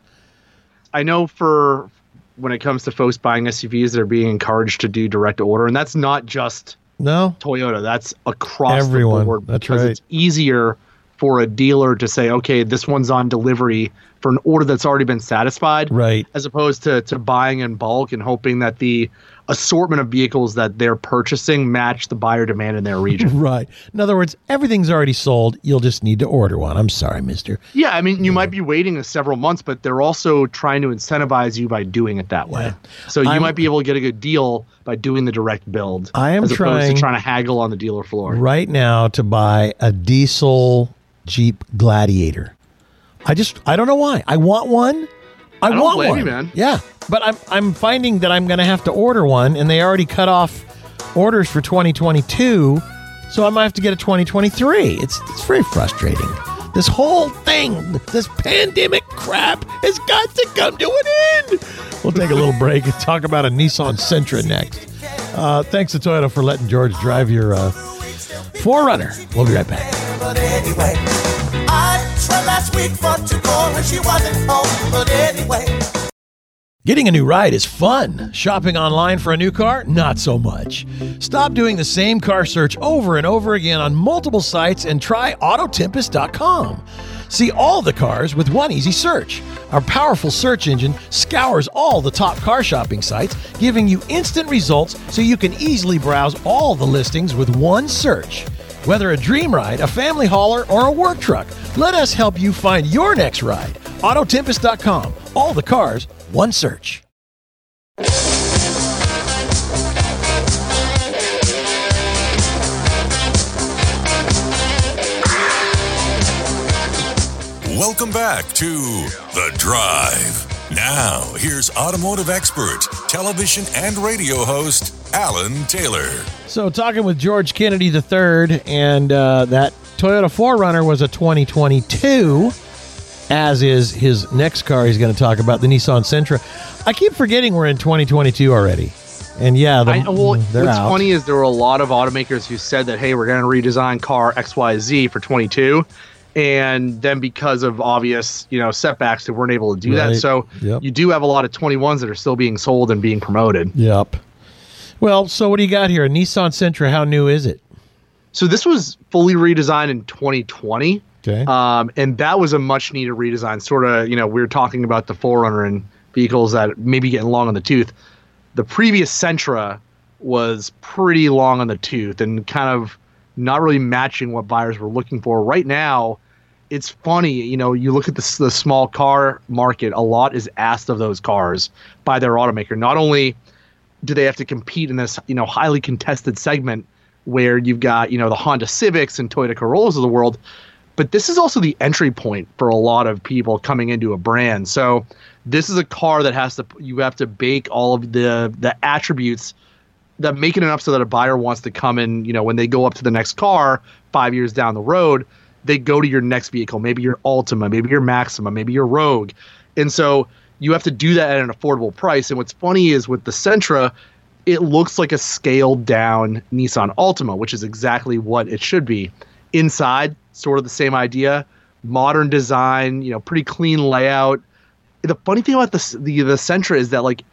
I know for when it comes to folks buying SUVs, they're being encouraged to do direct order, and that's not just No. Toyota. That's across Everyone. the board That's because right. it's easier for a dealer to say, okay, this one's on delivery for an order that's already been satisfied, Right. As opposed to to buying in bulk and hoping that the assortment of vehicles that they're purchasing match the buyer demand in their region. Right. In other words, everything's already sold. You'll just need to order one. I'm sorry, mister. yeah, I mean, you might be waiting several months, but they're also trying to incentivize you by doing it that way. Yeah. So you I'm- might be able to get a good deal by doing the direct build. I am as trying- to trying to haggle on the dealer floor. Right now to buy a diesel Jeep Gladiator. I just I don't know why. I want one. I, don't want one. you, man. Yeah. But I'm I'm finding that I'm gonna have to order one and they already cut off orders for 2022. So I might have to get a 2023. It's it's very frustrating. This whole thing, this pandemic crap, has got to come to an end. We'll take a little break and talk about a Nissan Sentra next. Uh, thanks to Toyota for letting George drive your uh, 4Runner. We'll be right back. Anyway, last week for to go when she wasn't home. But anyway. Getting a new ride is fun. Shopping online for a new car, not so much. Stop doing the same car search over and over again on multiple sites and try Autotempest.com. See all the cars with one easy search. Our powerful search engine scours all the top car shopping sites, giving you instant results so you can easily browse all the listings with one search. Whether a dream ride, a family hauler, or a work truck, let us help you find your next ride. Autotempest.com. All the cars, one search. Welcome back to The Drive. Now, here's automotive expert, television and radio host, Alan Taylor. So, talking with George Kennedy III, and uh, that Toyota 4Runner was a 2022, as is his next car he's going to talk about, the Nissan Sentra. I keep forgetting we're in 2022 already. And yeah, the, I, well, they're what's out. funny is there were a lot of automakers who said that, hey, we're going to redesign car XYZ for 22. And then because of obvious, you know, setbacks, they weren't able to do Right. that. So Yep. you do have a lot of 21s that are still being sold and being promoted. Yep. Well, so what do you got here? A Nissan Sentra, how new is it? So this was fully redesigned in 2020. Okay. Um, and that was a much needed redesign. Sort of, you know, we were talking about the 4Runner and vehicles that maybe getting long on the tooth. The previous Sentra was pretty long on the tooth and kind of not really matching what buyers were looking for. Right now, it's funny, you know, you look at the, the small car market, a lot is asked of those cars by their automaker. Not only do they have to compete in this, you know, highly contested segment where you've got, you know, the Honda Civics and Toyota Corollas of the world, but this is also the entry point for a lot of people coming into a brand. So this is a car that has to you have to bake all of the the attributes that make it enough so that a buyer wants to come in, you know, when they go up to the next car 5 years down the road, they go to your next vehicle, maybe your Altima, maybe your Maxima, maybe your Rogue. And so you have to do that at an affordable price. And what's funny is with the Sentra, it looks like a scaled down Nissan Altima, which is exactly what it should be. Inside, sort of the same idea, modern design, you know, pretty clean layout. The funny thing about the the, the Sentra is that like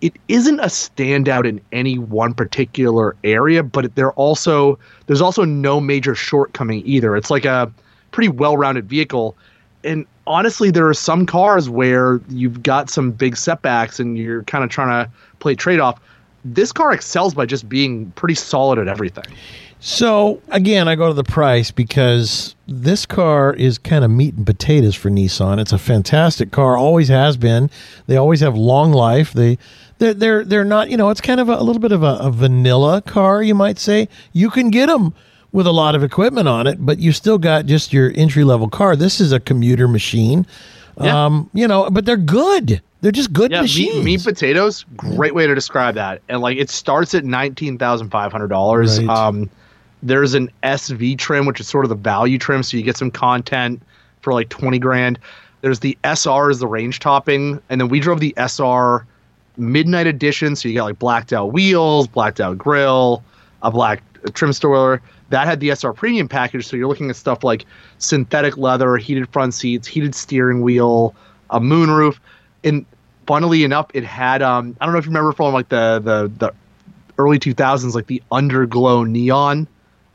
it isn't a standout in any one particular area, but also there's also no major shortcoming either. It's like a pretty well-rounded vehicle. And honestly, there are some cars where you've got some big setbacks and you're kind of trying to play trade-off. This car excels by just being pretty solid at everything. So again, I go to the price because this car is kind of meat and potatoes for Nissan. It's a fantastic car, always has been. They always have long life. They they're they're, they're not you know it's kind of a, a little bit of a, a vanilla car you might say. You can get them with a lot of equipment on it, but you still got just your entry level car. This is a commuter machine. Yeah. Um, you know, but they're good. They're just good Yeah, machines. meat, meat potatoes, great way to describe that. And like it starts at nineteen thousand five hundred dollars. Right. Um, there's an SV trim, which is sort of the value trim, so you get some content for like twenty grand. There's the SR is the range topping, and then we drove the SR midnight edition, so you got like blacked out wheels, blacked out grill, a black trim spoiler. That had the SR premium package, so you're looking at stuff like synthetic leather, heated front seats, heated steering wheel, a moonroof, and funnily enough, it had um I don't know if you remember from like the the the early 2000s like the underglow neon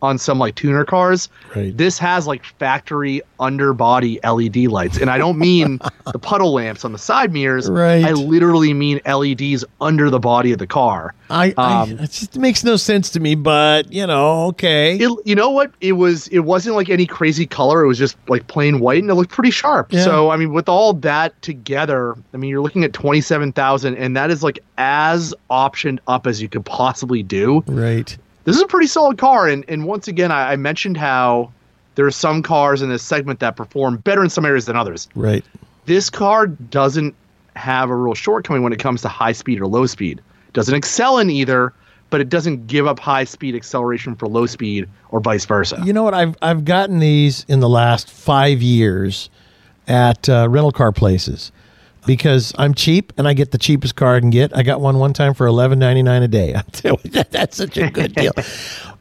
on some like tuner cars. Right. This has like factory underbody LED lights, and I don't mean the puddle lamps on the side mirrors. Right. I literally mean LEDs under the body of the car. I, I Um, it just makes no sense to me, but you know, okay. It, you know what? It was. It wasn't like any crazy color. It was just like plain white, and it looked pretty sharp. Yeah. So I mean, with all that together, I mean, you're looking at twenty seven thousand, and that is like as optioned up as you could possibly do. right. This is a pretty solid car, and and once again, I, I mentioned how there are some cars in this segment that perform better in some areas than others. Right. This car doesn't have a real shortcoming when it comes to high speed or low speed. Doesn't excel in either, but it doesn't give up high speed acceleration for low speed or vice versa. You know what? I've I've gotten these in the last five years at uh, rental car places because I'm cheap and I get the cheapest car I can get. I got one one time for eleven ninety nine a day. I tell you, that, that's such a good deal.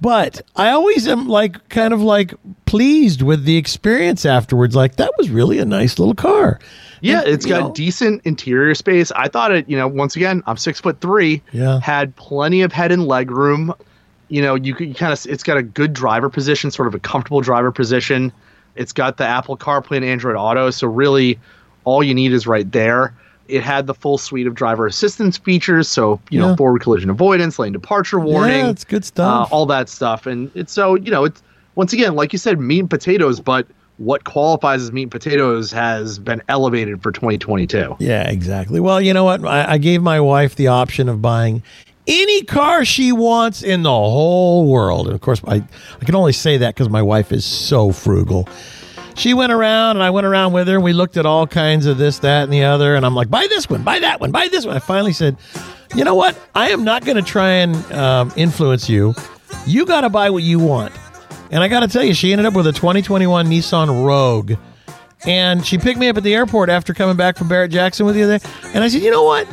But I always am like kind of like pleased with the experience afterwards. Like that was really a nice little car. Yeah, And, it's you got know, decent interior space. I thought it, you know, once again, I'm six foot three. Yeah. Had plenty of head and leg room. You know, you could kind of, it's got a good driver position, sort of a comfortable driver position. It's got the Apple CarPlay and Android Auto, so really, all you need is right there. It had the full suite of driver assistance features, so you Yeah. know, forward collision avoidance, lane departure warning, Yeah, it's good stuff. uh, all that stuff. And it's so you know, it's once again, like you said, meat and potatoes, but what qualifies as meat and potatoes has been elevated for 2022. Yeah, exactly. Well, you know what? I, I gave my wife the option of buying any car she wants in the whole world. And of course, I, I can only say that because my wife is so frugal. She went around and I went around with her and we looked at all kinds of this, that, and the other. And I'm like, buy this one, buy that one, buy this one. I finally said, you know what? I am not going to try and um, influence you. You got to buy what you want. And I got to tell you, she ended up with a 2021 Nissan Rogue. And she picked me up at the airport after coming back from Barrett Jackson with the other. And I said, you know what?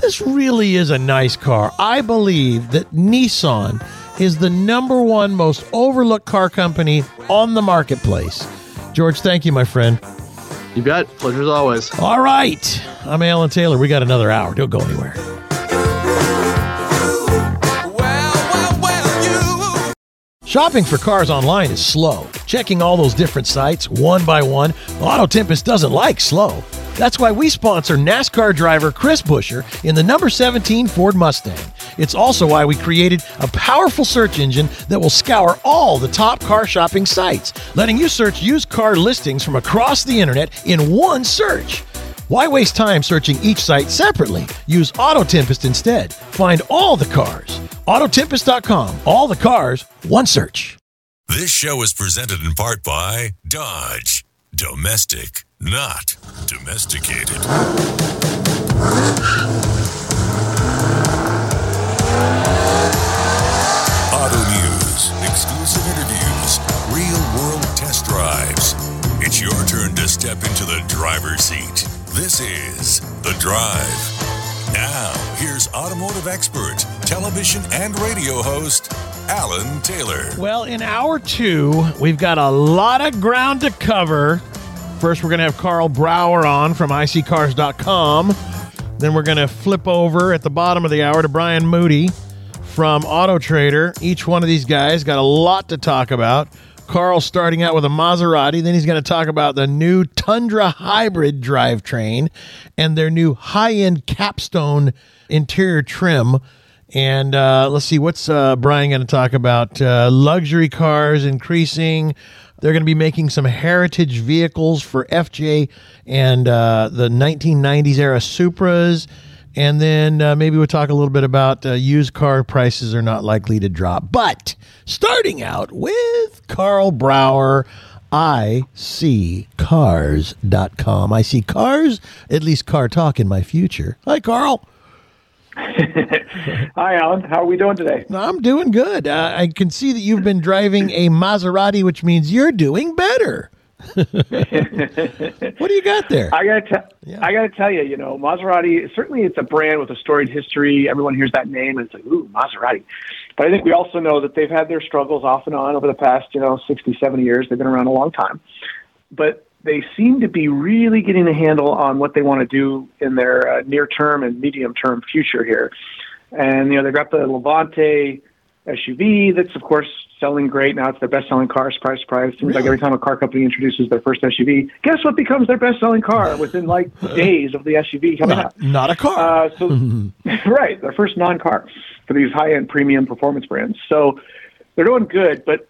This really is a nice car. I believe that Nissan is the number one most overlooked car company on the marketplace. George, thank you, my friend. You bet. Pleasure as always. All right. I'm Alan Taylor. We got another hour. Don't go anywhere. Shopping for cars online is slow. Checking all those different sites one by one, Auto Tempest doesn't like slow. That's why we sponsor NASCAR driver Chris Buescher in the number 17 Ford Mustang. It's also why we created a powerful search engine that will scour all the top car shopping sites, letting you search used car listings from across the internet in one search. Why waste time searching each site separately? Use Auto Tempest instead. Find all the cars. Autotempest.com. All the cars, one search. This show is presented in part by Dodge. Domestic, not domesticated. Auto news, exclusive interviews, real world test drives. It's your turn to step into the driver's seat. This is The Drive. Now, here's automotive expert, television and radio host, Alan Taylor. Well, in hour two, we've got a lot of ground to cover. First, we're going to have Karl Brauer on from iSeeCars.com. Then we're going to flip over at the bottom of the hour to Brian Moody from Auto Trader. Each one of these guys got a lot to talk about. Karl starting out with a Maserati, then he's going to talk about the new Tundra hybrid drivetrain and their new high-end capstone interior trim. And uh, let's see, what's uh, Brian going to talk about? Uh, luxury cars increasing. They're going to be making some heritage vehicles for FJ and uh, the 1990s era Supras. And then uh, maybe we'll talk a little bit about uh, used car prices are not likely to drop. But starting out with Karl Brauer, iSeeCars.com. I see cars, at least car talk in my future. Hi, Karl. Hi, Alan. How are we doing today? I'm doing good. Uh, I can see that you've been driving a Maserati, which means you're doing better. what do you got there? I gotta tell, I gotta tell you, you know, Maserati. Certainly, it's a brand with a storied history. Everyone hears that name and it's like, ooh, Maserati. But I think we also know that they've had their struggles off and on over the past, you know, 60, 70 years. They've been around a long time, but they seem to be really getting a handle on what they want to do in their uh, near term and medium term future here. And you know, they've got the Levante SUV that's, of course, selling great. Now it's their best selling car. Surprise, surprise. Seems like every time a car company introduces their first SUV, guess what becomes their best selling car within like days of the SUV coming out? Not, not a car. Uh, so, right, their first non-car for these high-end premium performance brands. So they're doing good, but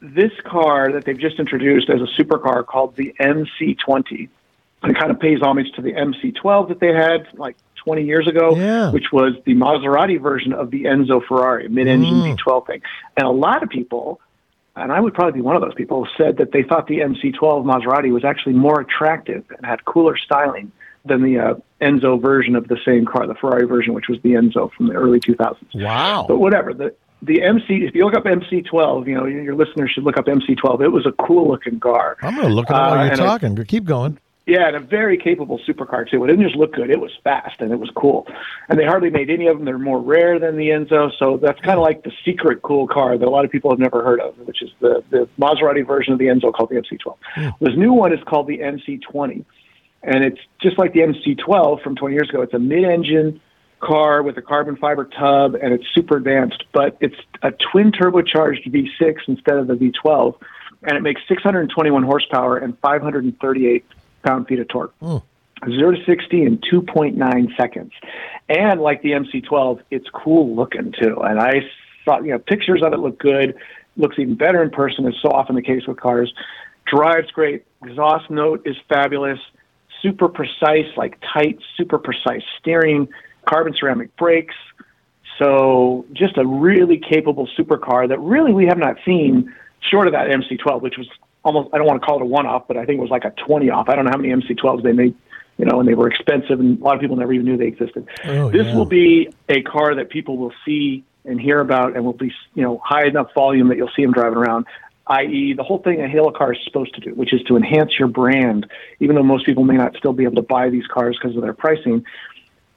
this car that they've just introduced as a supercar called the MC20, it kind of pays homage to the MC12 that they had like 20 years ago, Yeah. which was the Maserati version of the Enzo Ferrari, mid-engine Mm. V12 thing. And a lot of people, and I would probably be one of those people, said that they thought the MC12 Maserati was actually more attractive and had cooler styling than the uh, Enzo version of the same car, the Ferrari version, which was the Enzo from the early 2000s. wow. But whatever. The the MC, if you look up MC12, you know your listeners should look up MC12. It was a cool looking car. I'm going to look it while Uh, you're and a- talking. Keep going. Yeah, and a very capable supercar too. It didn't just look good; it was fast and it was cool. And they hardly made any of them. They're more rare than the Enzo, so that's kind of like the secret cool car that a lot of people have never heard of, which is the the Maserati version of the Enzo called the MC12. Hmm. This new one is called the MC20, and it's just like the MC12 from 20 years ago. It's a mid-engine car with a carbon fiber tub, and it's super advanced. But it's a twin turbocharged V6 instead of the V12, and it makes 621 horsepower and 538 pound feet of torque. Hmm. Zero to 60 in 2.9 seconds. And like the MC12, it's cool looking too. And I saw, you know, pictures of it look good. Looks even better in person, is so often the case with cars. Drives great. Exhaust note is fabulous. Super precise, like tight, super precise steering. Carbon ceramic brakes. So just a really capable supercar that really we have not seen short of that MC12, which was almost, I don't want to call it a one off, but I think it was like a 20 off. I don't know how many MC12s they made, you know, and they were expensive and a lot of people never even knew they existed. Oh, this yeah. will be a car that people will see and hear about and will be, you know, high enough volume that you'll see them driving around. I.e., the whole thing a Halo car is supposed to do, which is to enhance your brand, even though most people may not still be able to buy these cars because of their pricing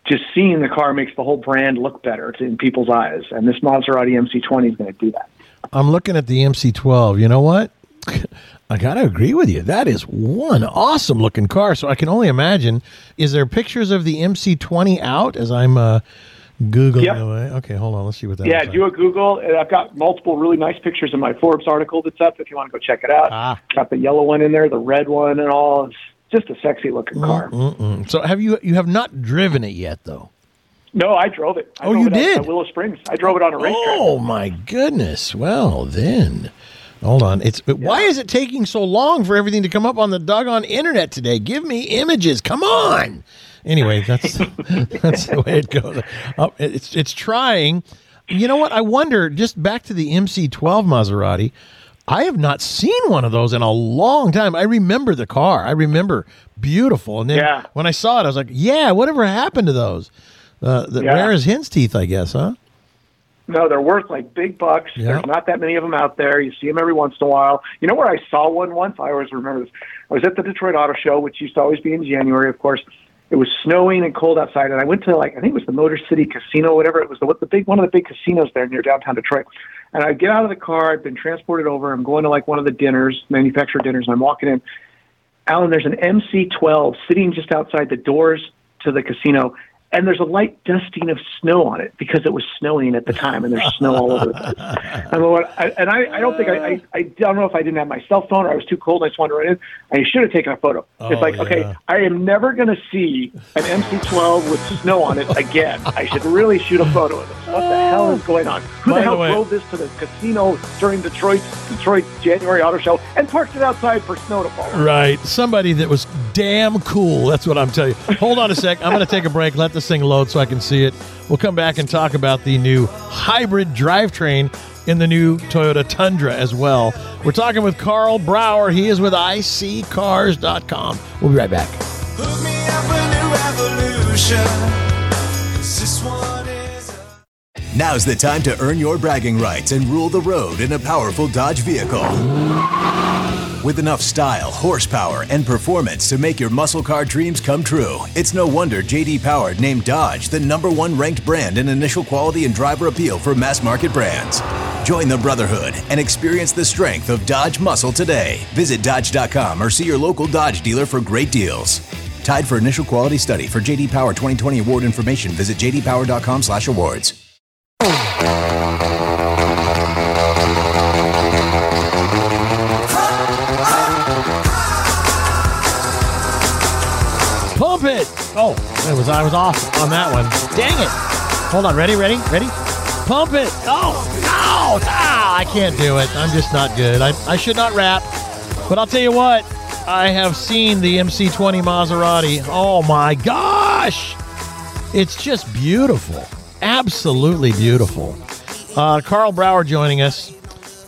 just seeing the car makes the whole brand look better in people's eyes. And this Maserati MC20 is going to do that. I'm looking at the MC12. You know what? I got to agree with you. That is one awesome looking car. So I can only imagine. Is there pictures of the MC20 out as I'm uh, Googling Yep. away? Okay, hold on. Let's see what that yeah, looks like. do a Google. I've got multiple really nice pictures in my Forbes article that's up if you want to go check it out. Ah. Got the yellow one in there, the red one, and all. It's just a sexy looking car. Mm-mm. So have you you have not driven it yet though? No, I drove it. I Oh, drove you it did? At Willow Springs. I drove it on a racetrack. Oh my goodness. Well then. Hold on. It's why is it taking so long for everything to come up on the doggone internet today? Give me images. Come on. Anyway, that's that's the way it goes. Uh, it's it's trying. You know what? I wonder. Just back to the MC12 Maserati. I have not seen one of those in a long time. I remember the car. I remember beautiful. And then Yeah. when I saw it, I was like, "Yeah, whatever happened to those? Uh, the Yeah. rare as hen's teeth, I guess, huh?" No, they're worth like big bucks. Yeah. There's not that many of them out there. You see them every once in a while. You know where I saw one once? I always remember this. I was at the Detroit Auto Show, which used to always be in January, of course. It was snowing and cold outside, and I went to like I think it was the Motor City Casino, whatever it was, the, the big one of the big casinos there near downtown Detroit. And I get out of the car. I've been transported over. I'm going to like one of the dinners, manufacturer dinners, and I'm walking in. Alan, there's an MC12 sitting just outside the doors to the casino, and there's a light dusting of snow on it because it was snowing at the time, and there's snow all over the place. And, what, I, and I, I don't think I, I, I don't know if I didn't have my cell phone or I was too cold and I just wanted to run in. I should have taken a photo. Oh, it's like, yeah. okay, I am never going to see an MC12 with snow on it again. I should really shoot a photo of this. What the hell is going on? Who By the hell drove this to the casino during Detroit's Detroit January Auto Show and parked it outside for snow to fall? Right. Somebody that was damn cool. That's what I'm telling you. Hold on a sec. I'm going to take a break. Let this thing load so I can see it. We'll come back and talk about the new hybrid drivetrain in the new Toyota Tundra as well. We're talking with Karl Brauer. He is with iSeeCars.com. We'll be right back. Hook me up a new revolution. 'Cause this one is a- Now's the time to earn your bragging rights and rule the road in a powerful Dodge vehicle. With enough style, horsepower, and performance to make your muscle car dreams come true, it's no wonder JD Power named Dodge the number one ranked brand in initial quality and driver appeal for mass market brands. Join the Brotherhood and experience the strength of Dodge muscle today. Visit Dodge.com or see your local Dodge dealer for great deals. Tied for initial quality study for JD Power 2020 award information. Visit jdpower.com/awards. Oh, it was I was off on that one. Dang it. Hold on. Ready? Ready? Ready? Pump it. Oh, no. Ah, I can't do it. I'm just not good. I, I should not rap. But I'll tell you what. I have seen the MC20 Maserati. Oh my gosh. It's just beautiful. Absolutely beautiful. Uh, Karl Brauer joining us,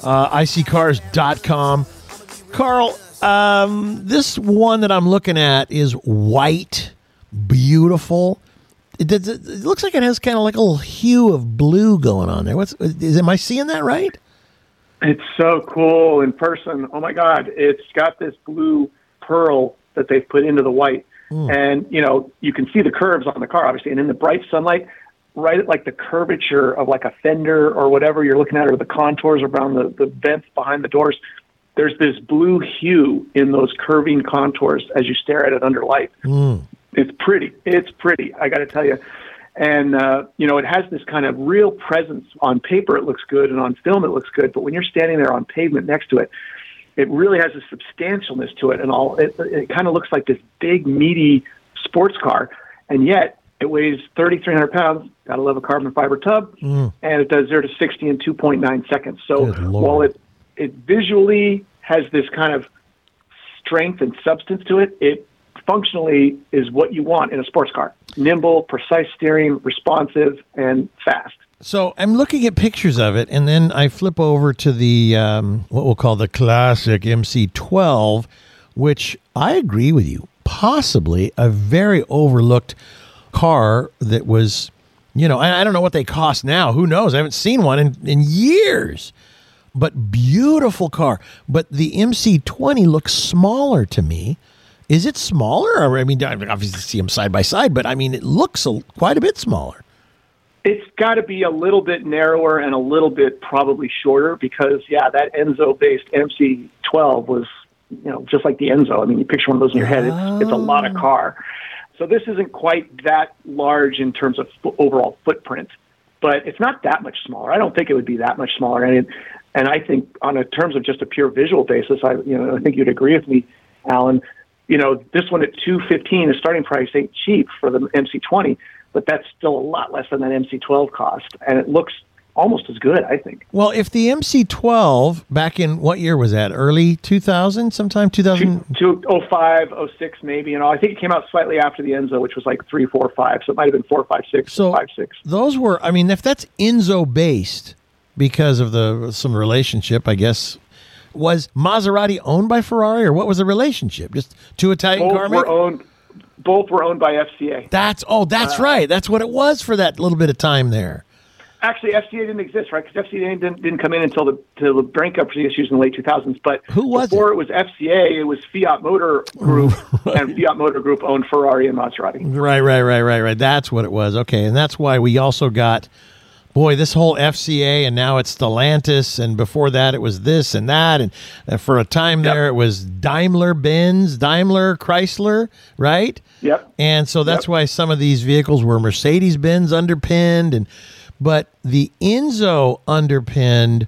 uh, iSeeCars.com. Karl, um, this one that I'm looking at is white, beautiful. It, does- it looks like it has kind of like a little hue of blue going on there. What's is? Am I seeing that right? It's so cool in person. Oh my God. It's got this blue pearl that they've put into the white. Hmm. And, you know, you can see the curves on the car, obviously. And in the bright sunlight, right at like the curvature of like a fender or whatever you're looking at, or the contours around the, the vents behind the doors, there's this blue hue in those curving contours as you stare at it under light. Hmm. It's pretty. It's pretty. I got to tell you. And uh, you know, it has this kind of real presence. On paper, it looks good, and on film, it looks good. But when you're standing there on pavement next to it, it really has a substantialness to it, and all. It, it kind of looks like this big, meaty sports car, and yet it weighs 3,300 pounds. Got to love a carbon fiber tub, and it does zero to 60 in 2.9 seconds. So while it it visually has this kind of strength and substance to it, it functionally is what you want in a sports car nimble, precise steering, responsive, and fast. So I'm looking at pictures of it, and then I flip over to the um, what we'll call the classic MC12, which I agree with you, possibly a very overlooked car that was, you know, I, I don't know what they cost now. Who knows? I haven't seen one in, in years. But beautiful car. But the MC20 looks smaller to me. Is it smaller? Or, I mean, I obviously see them side by side, but I mean, it looks a, quite a bit smaller. It's got to be a little bit narrower and a little bit probably shorter because, yeah, that Enzo based MC12 was, you know, just like the Enzo. I mean, you picture one of those in your head, it's, it's a lot of oh. car. So this isn't quite that large in terms of fo- overall footprint, but it's not that much smaller. I don't think it would be that much smaller. And I think on a terms of just a pure visual basis, I, you know, I think you'd agree with me, Alan. You know, this one at 215, the starting price ain't cheap for the MC20, but that's still a lot less than that MC12 cost. And it looks almost as good, I think. Well, if the MC12 back in what year was that? Early 2000, sometime 2000. Two, 205, 06 maybe. You know, I think it came out slightly after the Enzo, which was like 345. So it might have been 456, So 56. those were, I mean, if that's Enzo based because of the some relationship, I guess. Was Maserati owned by Ferrari, or what was the relationship? Just two Italian car Both makers. were owned. Both were owned by FCA. That's oh, that's uh, right. That's what it was for that little bit of time there. Actually, FCA didn't exist, right? Because FCA didn't, didn't come in until the till the bankruptcy issues in the late 2000s. But Who was before it? it? was FCA, it was Fiat Motor Group, and Fiat Motor Group owned Ferrari and Maserati. Right, right, right, right, right. That's what it was. Okay, and that's why we also got, boy, this whole FCA, and now it's Stellantis, and before that it was this and that, and for a time Yep. there it was Daimler Benz, Daimler Chrysler, right? Yep. And so that's Yep. why some of these vehicles were Mercedes Benz underpinned, and but the Enzo underpinned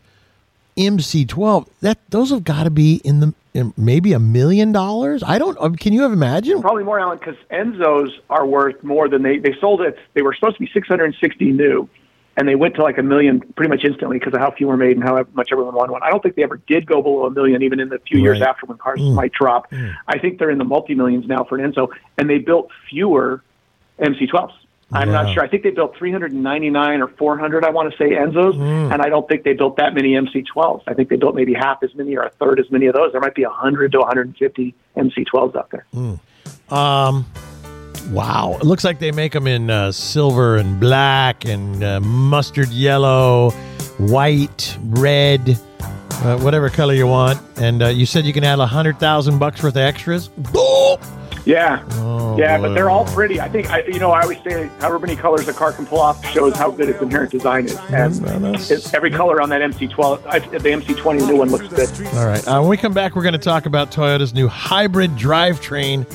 MC12 that those have got to be in the in maybe a million dollars. I don't. um, Can you have imagined? Probably more, Alan, because Enzos are worth more than they they sold it. They were supposed to be 660 new, and they went to like a million pretty much instantly because of how few were made and how much everyone wanted one. I don't think they ever did go below a million, even in the few years after when cars might drop. I think they're in the multi millions now for an Enzo, and they built fewer MC12s. I'm Yeah. not sure. I think they built 399 or 400. I want to say Enzos, Hmm. and I don't think they built that many MC12s. I think they built maybe half as many or a third as many of those. There might be 100 to 150 MC12s out there. Um, wow. It looks like they make them in uh, silver and black and uh, mustard yellow, white, red, uh, whatever color you want. And uh, you said you can add a hundred thousand bucks worth of extras. Boom! Yeah, Oh, yeah, boy. but they're all pretty. I think I, you know. I always say, however many colors a car can pull off shows how good its inherent design is. And every color on that MC12, I, the MC20, the new one looks good. All right. Uh, when we come back, we're going to talk about Toyota's new hybrid drivetrain.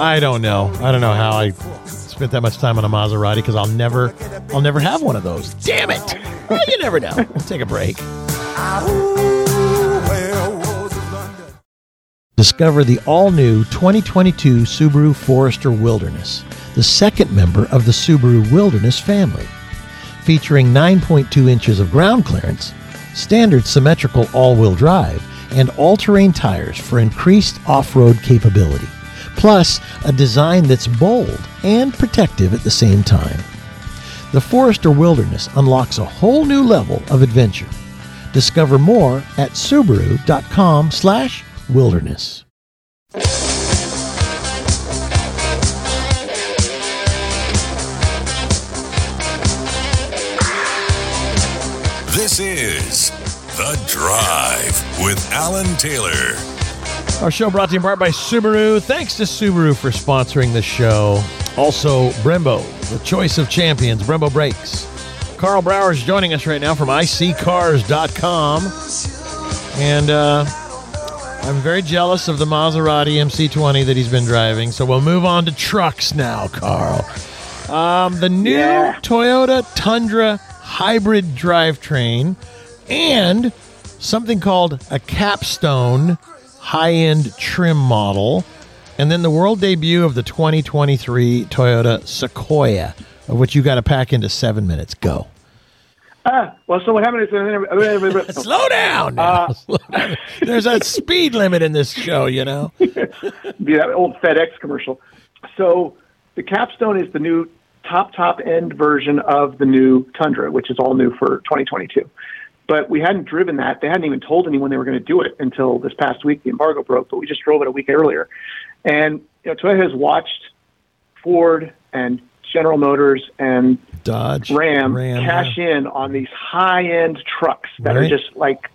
I don't know. I don't know how I spent that much time on a Maserati because I'll never, I'll never have one of those. Damn it! Well, you never know. We'll take a break. Discover the all new 2022 Subaru Forester Wilderness, the second member of the Subaru Wilderness family. Featuring 9.2 inches of ground clearance, standard symmetrical all wheel drive, and all terrain tires for increased off road capability. Plus, a design that's bold and protective at the same time. The Forester Wilderness unlocks a whole new level of adventure. Discover more at subaru.com/wilderness. This is The Drive with Alan Taylor. Our show brought to you in part by Subaru. Thanks to Subaru for sponsoring the show. Also, Brembo, the choice of champions, Brembo Brakes. Karl Brauer is joining us right now from iSeeCars.com. And uh, I'm very jealous of the Maserati MC20 that he's been driving. So we'll move on to trucks now, Karl. Um, the new Yeah. Toyota Tundra hybrid drivetrain and something called a capstone high-end trim model and then the world debut of the 2023 toyota sequoia of which you got to pack into seven minutes go Ah, well, so what happened is slow down, down. there's a speed limit in this show you know be that old FedEx commercial. So the capstone is the new top top end version of the new Tundra, which is all new for 2022. But we hadn't driven that. They hadn't even told anyone they were going to do it until this past week. The embargo broke, but we just drove it a week earlier. And you know, Toyota has watched Ford and General Motors and dodge Ram, Ram, cash yeah. in on these high end trucks that Right. are just like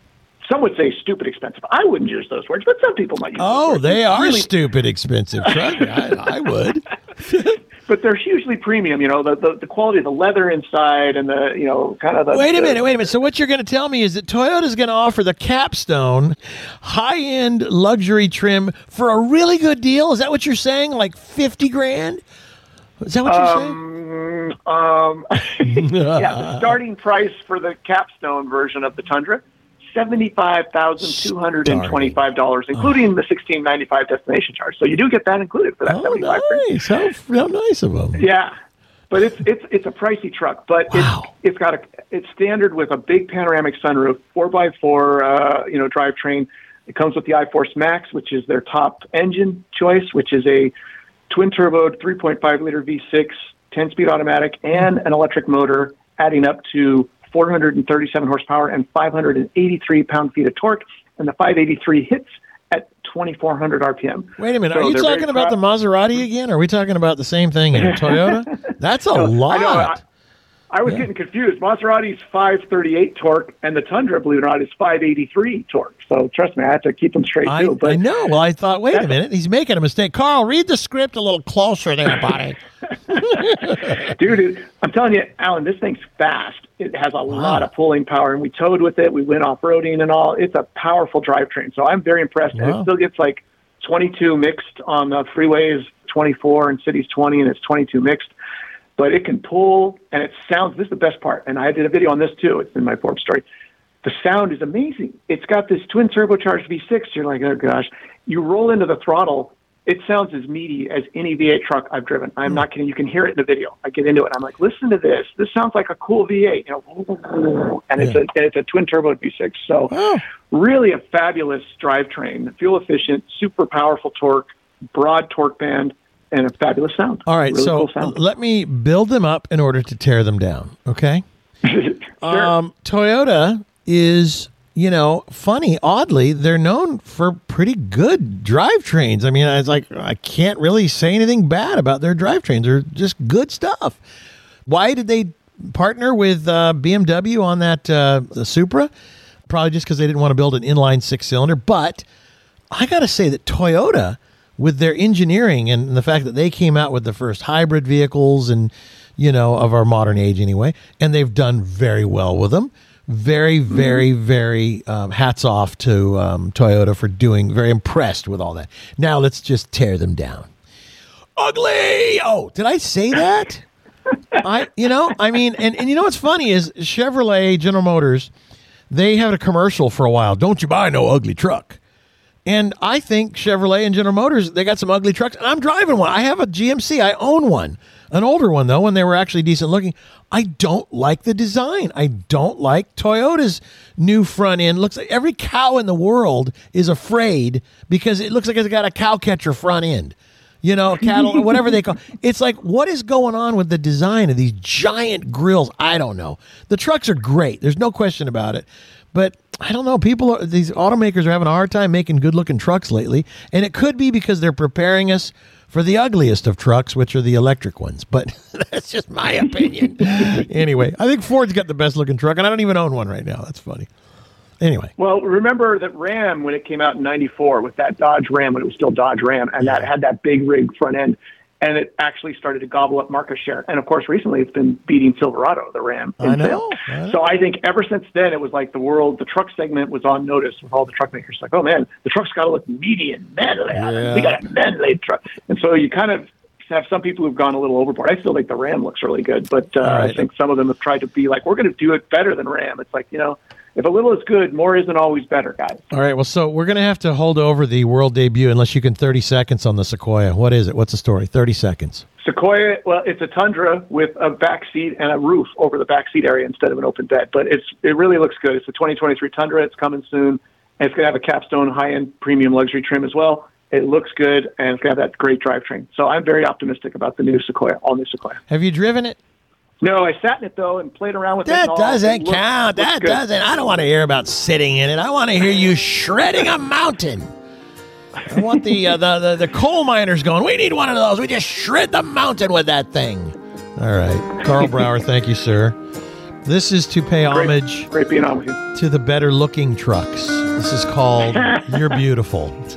some would say stupid expensive. I wouldn't use those words, but some people might use. those oh they are really- stupid expensive me, I, I would but they're hugely premium. You know, the, the the quality of the leather inside and the you know kind of the. Wait a the- minute, wait a minute. So what you're going to tell me is that Toyota is going to offer the capstone high-end luxury trim for a really good deal? Is that what you're saying? Like 50 grand? Is that what you're saying? Um, um, yeah, the starting price for the capstone version of the Tundra. Seventy-five thousand two hundred and twenty-five dollars, including the sixteen ninety-five destination charge. So you do get that included for that Oh, nice. How, how nice of them. Yeah, but it's it's it's a pricey truck, but Wow. it's it's got a it's standard with a big panoramic sunroof, four by four, uh, you know, drivetrain. It comes with the iForce Max, which is their top engine choice, which is a twin turbo, three point five liter V6, ten speed automatic, and an electric motor, adding up to 437 horsepower and 583 pound feet of torque, and the 583 hits at 2400 RPM. Wait a minute. So Are you talking about the Maserati again? Are we talking about the same thing in Toyota? That's a No, lot. I know. I, I was Yeah. getting confused. Maserati's 538 torque, and the Tundra, believe it or not, is 583 torque. So trust me, I have to keep them straight I, too. But I know. Well, I thought, wait a minute. He's making a mistake. Karl, read the script a little closer there, buddy. dude, I'm telling you, Alan, this thing's fast. It has a lot of pulling power, and we towed with it. We went off roading and all. It's a powerful drivetrain. So I'm very impressed. And it still gets like 22 mixed on the freeways, 24 and cities 20, and it's 22 mixed. But it can pull, and it sounds. This is the best part, and I did a video on this too. It's in my Forbes story. The sound is amazing. It's got this twin turbocharged V6. You're like, oh gosh. You roll into the throttle, it sounds as meaty as any V8 truck I've driven. I'm hmm. not kidding. You can hear it in the video. I get into it. I'm like, listen to this. This sounds like a cool V8, you know, and it's a and it's a twin turbo V6. So Oh. really a fabulous drivetrain, fuel efficient, super powerful torque, broad torque band, and a fabulous sound. All right, Really so cool sound. let me build them up in order to tear them down. Okay. Sure. Um, Toyota is, you know, funny. Oddly, they're known for pretty good drivetrains. I mean, it's like I can't really say anything bad about their drivetrains. They're just good stuff. Why did they partner with uh, BMW on that uh, the Supra? Probably just because they didn't want to build an inline six cylinder. But I got to say that Toyota, with their engineering and the fact that they came out with the first hybrid vehicles and, you know, of our modern age anyway, and they've done very well with them. Very, very, very um, hats off to um, Toyota for doing, very impressed with all that. Now let's just tear them down. Ugly! Oh, did I say that? I, you know, I mean, and, and you know what's funny is Chevrolet, General Motors, they had a commercial for a while. Don't you buy no ugly truck. And I think Chevrolet and General Motors, they got some ugly trucks. And I'm driving one. I have a GMC. I own one. An older one, though, when they were actually decent looking. I don't like the design. I don't like Toyota's new front end. Looks like every cow in the world is afraid because it looks like it's got a cow catcher front end. You know, cattle, whatever they call. It's like, what is going on with the design of these giant grills? I don't know. The trucks are great. There's no question about it. But I don't know. People, are, these automakers are having a hard time making good looking trucks lately. And it could be because they're preparing us for the ugliest of trucks, which are the electric ones. But that's just my opinion. anyway, I think Ford's got the best looking truck, and I don't even own one right now. That's funny. Anyway, Well, remember that Ram when it came out in '94 with that Dodge Ram when it was still Dodge Ram, and that had that big rig front end, and it actually started to gobble up market share. And of course, recently it's been beating Silverado, the Ram. in I know, sales. I. So I think ever since then, it was like the world, the truck segment was on notice with all the truck makers. Like, oh man, the truck's got to look meaty and manly. it. We got a manly truck, and so you kind of have some people who've gone a little overboard. I still think the Ram looks really good, but uh, right. I think some of them have tried to be like, we're going to do it better than Ram. It's like you know. If a little is good, more isn't always better, guys. all right. Well, so we're going to have to hold over the world debut unless you can 30 seconds on the Sequoia. What is it? What's the story? 30 seconds. Sequoia, well, it's a Tundra with a back seat and a roof over the back seat area instead of an open bed. But it's it really looks good. It's a 2023 Tundra. It's coming soon, and it's going to have a capstone high-end premium luxury trim as well. It looks good, and it's going to have that great drivetrain. So I'm very optimistic about the new Sequoia, all new Sequoia. Have you driven it? No, I sat in it though and played around with it. That doesn't looks- count. That good. doesn't. I don't want to hear about sitting in it. I want to hear you shredding a mountain. I want the, uh, the the the coal miners going. We need one of those. We just shred the mountain with that thing. All right, Karl Brauer. Thank you, sir. This is to pay Great- homage Great being on with you. to the better looking trucks. This is called You're Beautiful.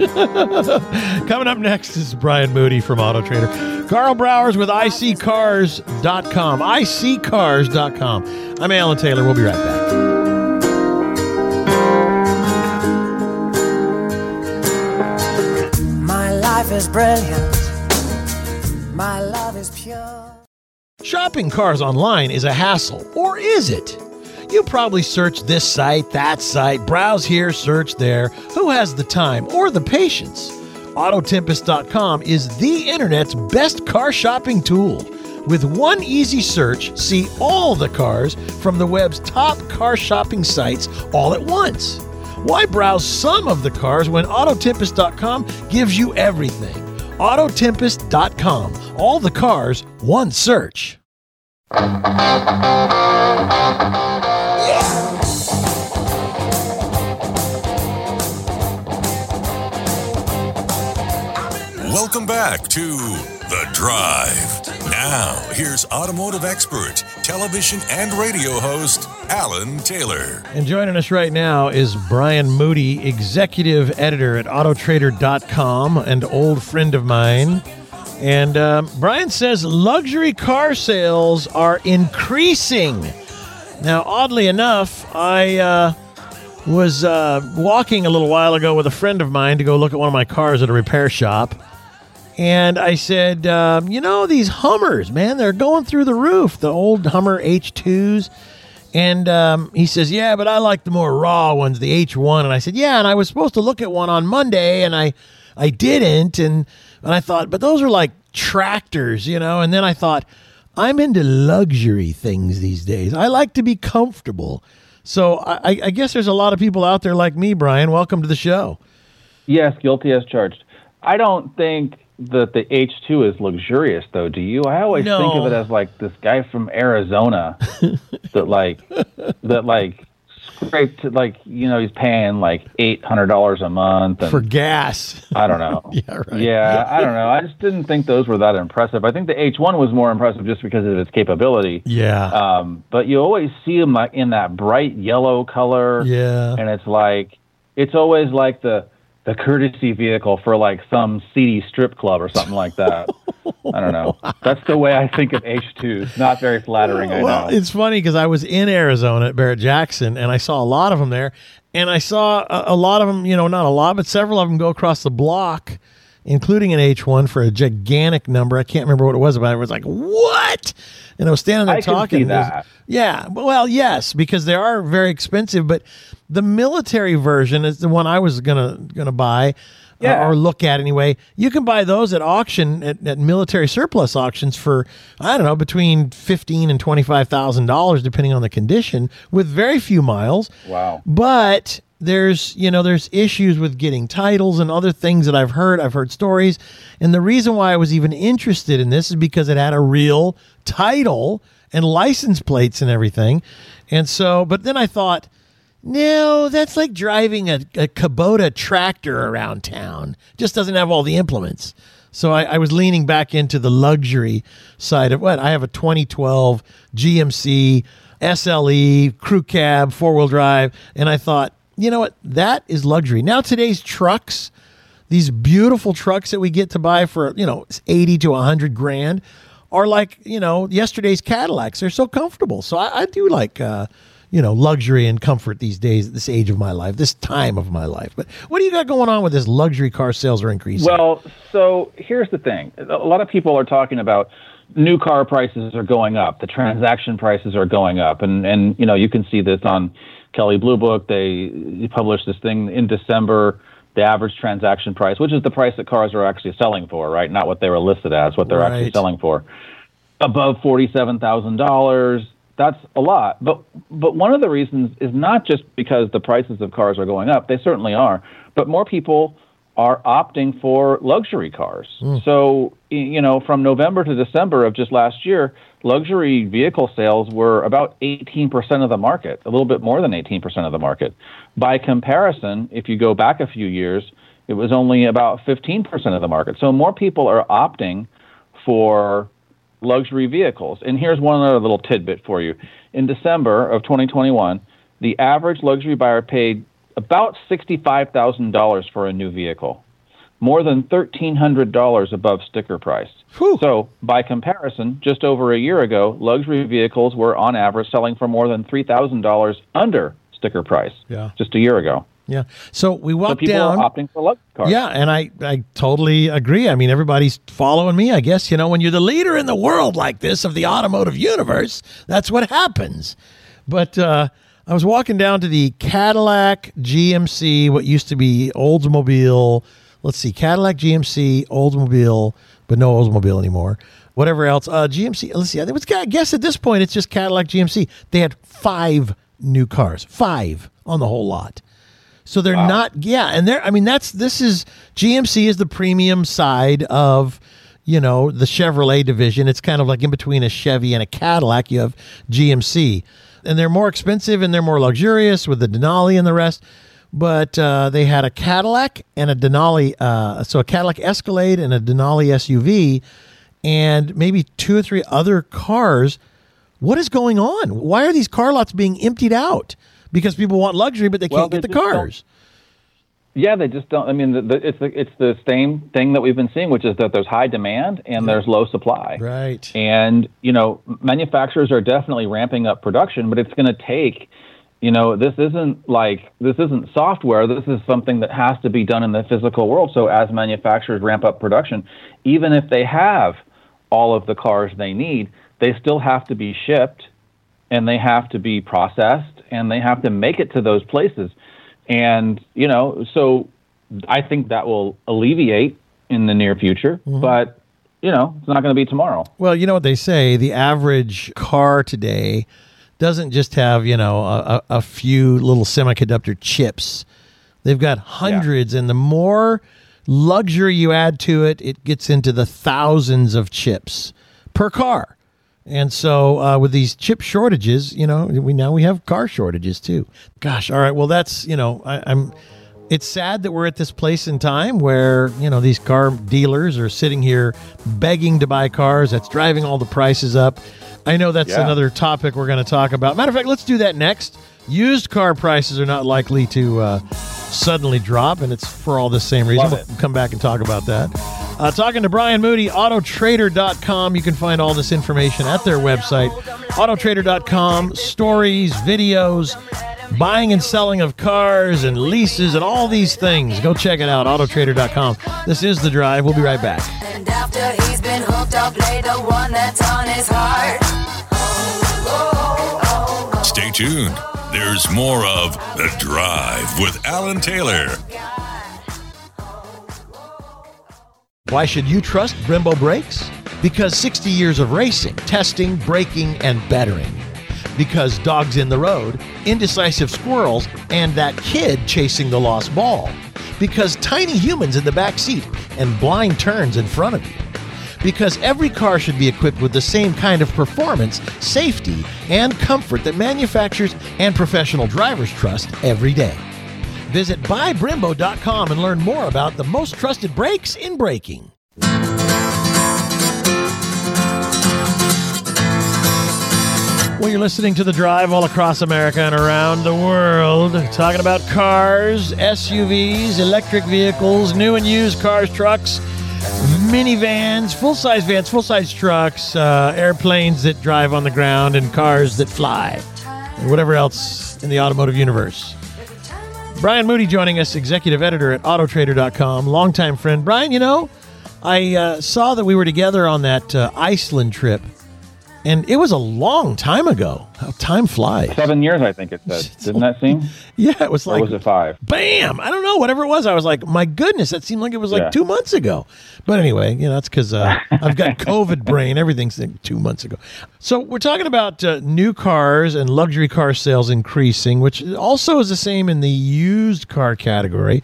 Coming up next is Brian Moody from Auto Trader. Karl Brauer's with iSeeCars.com. iSeeCars.com. I'm Alan Taylor. We'll be right back. My life is brilliant. My love is pure. Shopping cars online is a hassle, or is it? You probably search this site, that site, browse here, search there. Who has the time or the patience? Autotempest.com is the internet's best car shopping tool. With one easy search, see all the cars from the web's top car shopping sites all at once. Why browse some of the cars when Autotempest.com gives you everything? Autotempest.com. All the cars, one search. Welcome back to The Drive. Now, here's automotive expert, television and radio host, Alan Taylor. And joining us right now is Brian Moody, executive editor at Autotrader.com, and old friend of mine. And um, Brian says luxury car sales are increasing. Now, oddly enough, I uh, was uh, walking a little while ago with a friend of mine to go look at one of my cars at a repair shop. And I said, um, you know, these Hummers, man, they're going through the roof, the old Hummer H2s. And um, he says, yeah, but I like the more raw ones, the H1. And I said, yeah, and I was supposed to look at one on Monday, and I, I didn't. And, and I thought, but those are like tractors, you know? And then I thought, I'm into luxury things these days. I like to be comfortable. So I, I guess there's a lot of people out there like me, Brian. Welcome to the show. Yes, guilty as charged. I don't think that the H2 is luxurious, though. Do you? I always think of it as like this guy from Arizona that like that like scraped like you know he's paying like eight hundred dollars a month and For gas. I don't know. Yeah, right. Yeah, I don't know. I just didn't think those were that impressive. I think the H1 was more impressive just because of its capability. Yeah. Um, but you always see them like in that bright yellow color. Yeah. And it's like it's always like the the courtesy vehicle for like some seedy strip club or something like that. I don't know. That's the way I think of H2s. Not very flattering, I well, know. it's funny because I was in Arizona at Barrett Jackson and I saw a lot of them there. And I saw a, a lot of them, you know, not a lot, but several of them go across the block, including an H1 for a gigantic number. I can't remember what it was, but I was like, what? And I was standing there I can talking. see and there's- that. Yeah, well, yes, because they are very expensive. But the military version is the one I was gonna gonna buy. uh, or look at anyway. You can buy those at auction at, at military surplus auctions for I don't know between fifteen and twenty five thousand dollars, depending on the condition, with very few miles. Wow. But there's you know there's issues with getting titles and other things that I've heard. I've heard stories, and the reason why I was even interested in this is because it had a real title and license plates and everything. And so, but then I thought, no, that's like driving a, a Kubota tractor around town. Just doesn't have all the implements. So I, I was leaning back into the luxury side of what I have a 2012 GMC SLE crew cab four wheel drive, and I thought, you know what, that is luxury. Now today's trucks, these beautiful trucks that we get to buy for you know 80 to 100 grand, are like you know yesterday's Cadillacs. They're so comfortable. So I, I do like. Uh, you know, luxury and comfort these days this age of my life, this time of my life. But what do you got going on with this luxury car sales are increasing? Well, so here's the thing. A lot of people are talking about new car prices are going up, the transaction prices are going up, and and you know you can see this on Kelley Blue Book. They published this thing in December. The average transaction price, which is the price that cars are actually selling for, right? Not what they were listed as, what they're actually selling for, above forty-seven thousand dollars. That's a lot. But but one of the reasons is not just because the prices of cars are going up. They certainly are. But more people are opting for luxury cars. Hmm. So, you know, from November to December of just last year, luxury vehicle sales were about 18% of the market, a little bit more than 18% of the market. By comparison, if you go back a few years, it was only about 15% of the market. So more people are opting for luxury vehicles. And here's one other little tidbit for you. In December of 2021, the average luxury buyer paid about $65,000 for a new vehicle, more than $1,300 above sticker price. So, by comparison, just over a year ago, luxury vehicles were on average selling for more than $3,000 under sticker price. Yeah. Just a year ago. yeah. So we So walked people down. are opting for luxury cars. Yeah, and I, I totally agree. I mean, everybody's following me. I guess, you know, when you're the leader in the world like this of the automotive universe, that's what happens. But uh, I was walking down to the Cadillac GMC, what used to be Oldsmobile. Let's see, Cadillac GMC, Oldsmobile, but no Oldsmobile anymore. Whatever else. Uh, GMC, let's see. It was, I guess at this point, it's just Cadillac GMC. They had five new cars, five on the whole lot. So they're not, yeah, and they're. I mean, that's this is GMC is the premium side of, you know, the Chevrolet division. It's kind of like in between a Chevy and a Cadillac. You have GMC, and they're more expensive and they're more luxurious with the Denali and the rest. But uh, they had a Cadillac and a Denali, uh, so a Cadillac Escalade and a Denali SUV, and maybe two or three other cars. What is going on? Why are these car lots being emptied out? Because people want luxury, but they Well, can't get the cars. Yeah, they just don't. I mean, the, the, it's the it's the same thing that we've been seeing, which is that there's high demand and there's low supply. Right. And you know, manufacturers are definitely ramping up production, but it's going to take. You know, this isn't like this isn't software. This is something that has to be done in the physical world. So as manufacturers ramp up production, even if they have all of the cars they need, they still have to be shipped and they have to be processed and they have to make it to those places. And, you know, so I think that will alleviate in the near future, mm-hmm. but, you know, it's not going to be tomorrow. Well, you know what they say the average car today doesn't just have, you know, a, a few little semiconductor chips. They've got hundreds, and the more luxury you add to it, it gets into the thousands of chips per car. And so, uh, with these chip shortages, you know, we now we have car shortages too. Gosh, all right. Well, that's you know, I, I'm. It's sad that we're at this place in time where you know these car dealers are sitting here begging to buy cars. That's driving all the prices up. I know that's Yeah. another topic we're going to talk about. Matter of fact, let's do that next. Used car prices are not likely to uh, suddenly drop, and it's for all the same reason. We'll come back and talk about that. Uh, talking to Brian Moody, Autotrader.com. You can find all this information at their website, Autotrader.com. Stories, videos, buying and selling of cars and leases and all these things. Go check it out, Autotrader.com. This is The Drive. We'll be right back. And after he's been hooked soft, I'll play the one that's on his heart. Stay tuned. There's more of The Drive with Alan Taylor. Why should you trust Brembo brakes? Because 60 years of racing, testing, braking, and bettering. Because dogs in the road, indecisive squirrels, and that kid chasing the lost ball. Because tiny humans in the back seat and blind turns in front of you. Because every car should be equipped with the same kind of performance, safety, and comfort that manufacturers and professional drivers trust every day. Visit buybrembo.com and learn more about the most trusted brakes in braking. Well, you're listening to The Drive all across America and around the world, talking about cars, SUVs, electric vehicles, new and used cars, trucks, minivans, full size vans, full size trucks, uh, airplanes that drive on the ground, and cars that fly, and whatever else in the automotive universe. Brian Moody joining us, executive editor at Autotrader.com, longtime friend. Brian, you know, I uh, saw that we were together on that uh, Iceland trip, and it was a long time ago. How time flies. Seven years, I think it said. Didn't that seem? Yeah, it was Or like was it five? bam. I don't know, whatever it was. I was like, my goodness, that seemed like it was like Yeah. two months ago. But anyway, you know, that's because uh, I've got COVID brain. Everything's like two months ago. So we're talking about uh, new cars and luxury car sales increasing, which also is the same in the used car category.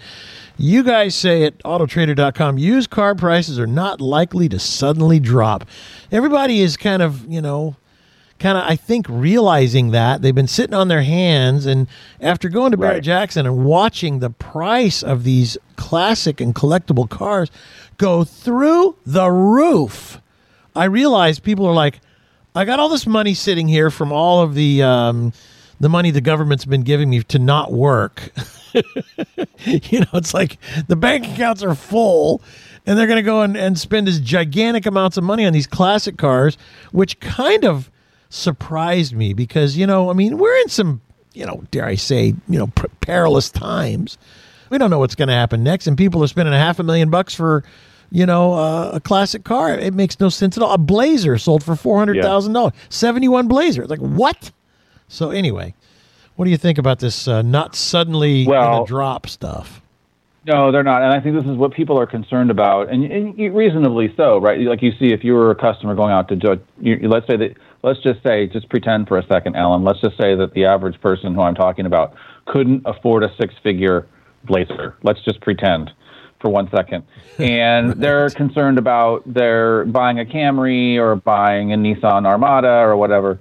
You guys say at autotrader.com, used car prices are not likely to suddenly drop. Everybody is kind of, you know, kind of I think realizing that they've been sitting on their hands and after going to Barrett Right. Jackson and watching the price of these classic and collectible cars go through the roof, I realize people are like, I got all this money sitting here from all of the um, the money the government's been giving me to not work. you know, it's like the bank accounts are full and they're going to go and, and spend as gigantic amounts of money on these classic cars, which kind of surprised me because, you know, I mean, we're in some, you know, dare I say, you know, p- perilous times. We don't know what's going to happen next, and people are spending a half a million bucks for, you know, uh, a classic car. It makes no sense at all. A Blazer sold for four hundred thousand dollars, seventy-one Blazer. It's like what? So anyway, what do you think about this uh, not suddenly Well- gonna drop stuff? No, they're not, and I think this is what people are concerned about, and, and reasonably so, right? Like you see, if you were a customer going out to do, you, you- let's say that, let's just say, just pretend for a second, Alan. Let's just say that the average person who I'm talking about couldn't afford a six-figure blazer. Let's just pretend for one second, and they're concerned about their buying a Camry or buying a Nissan Armada or whatever,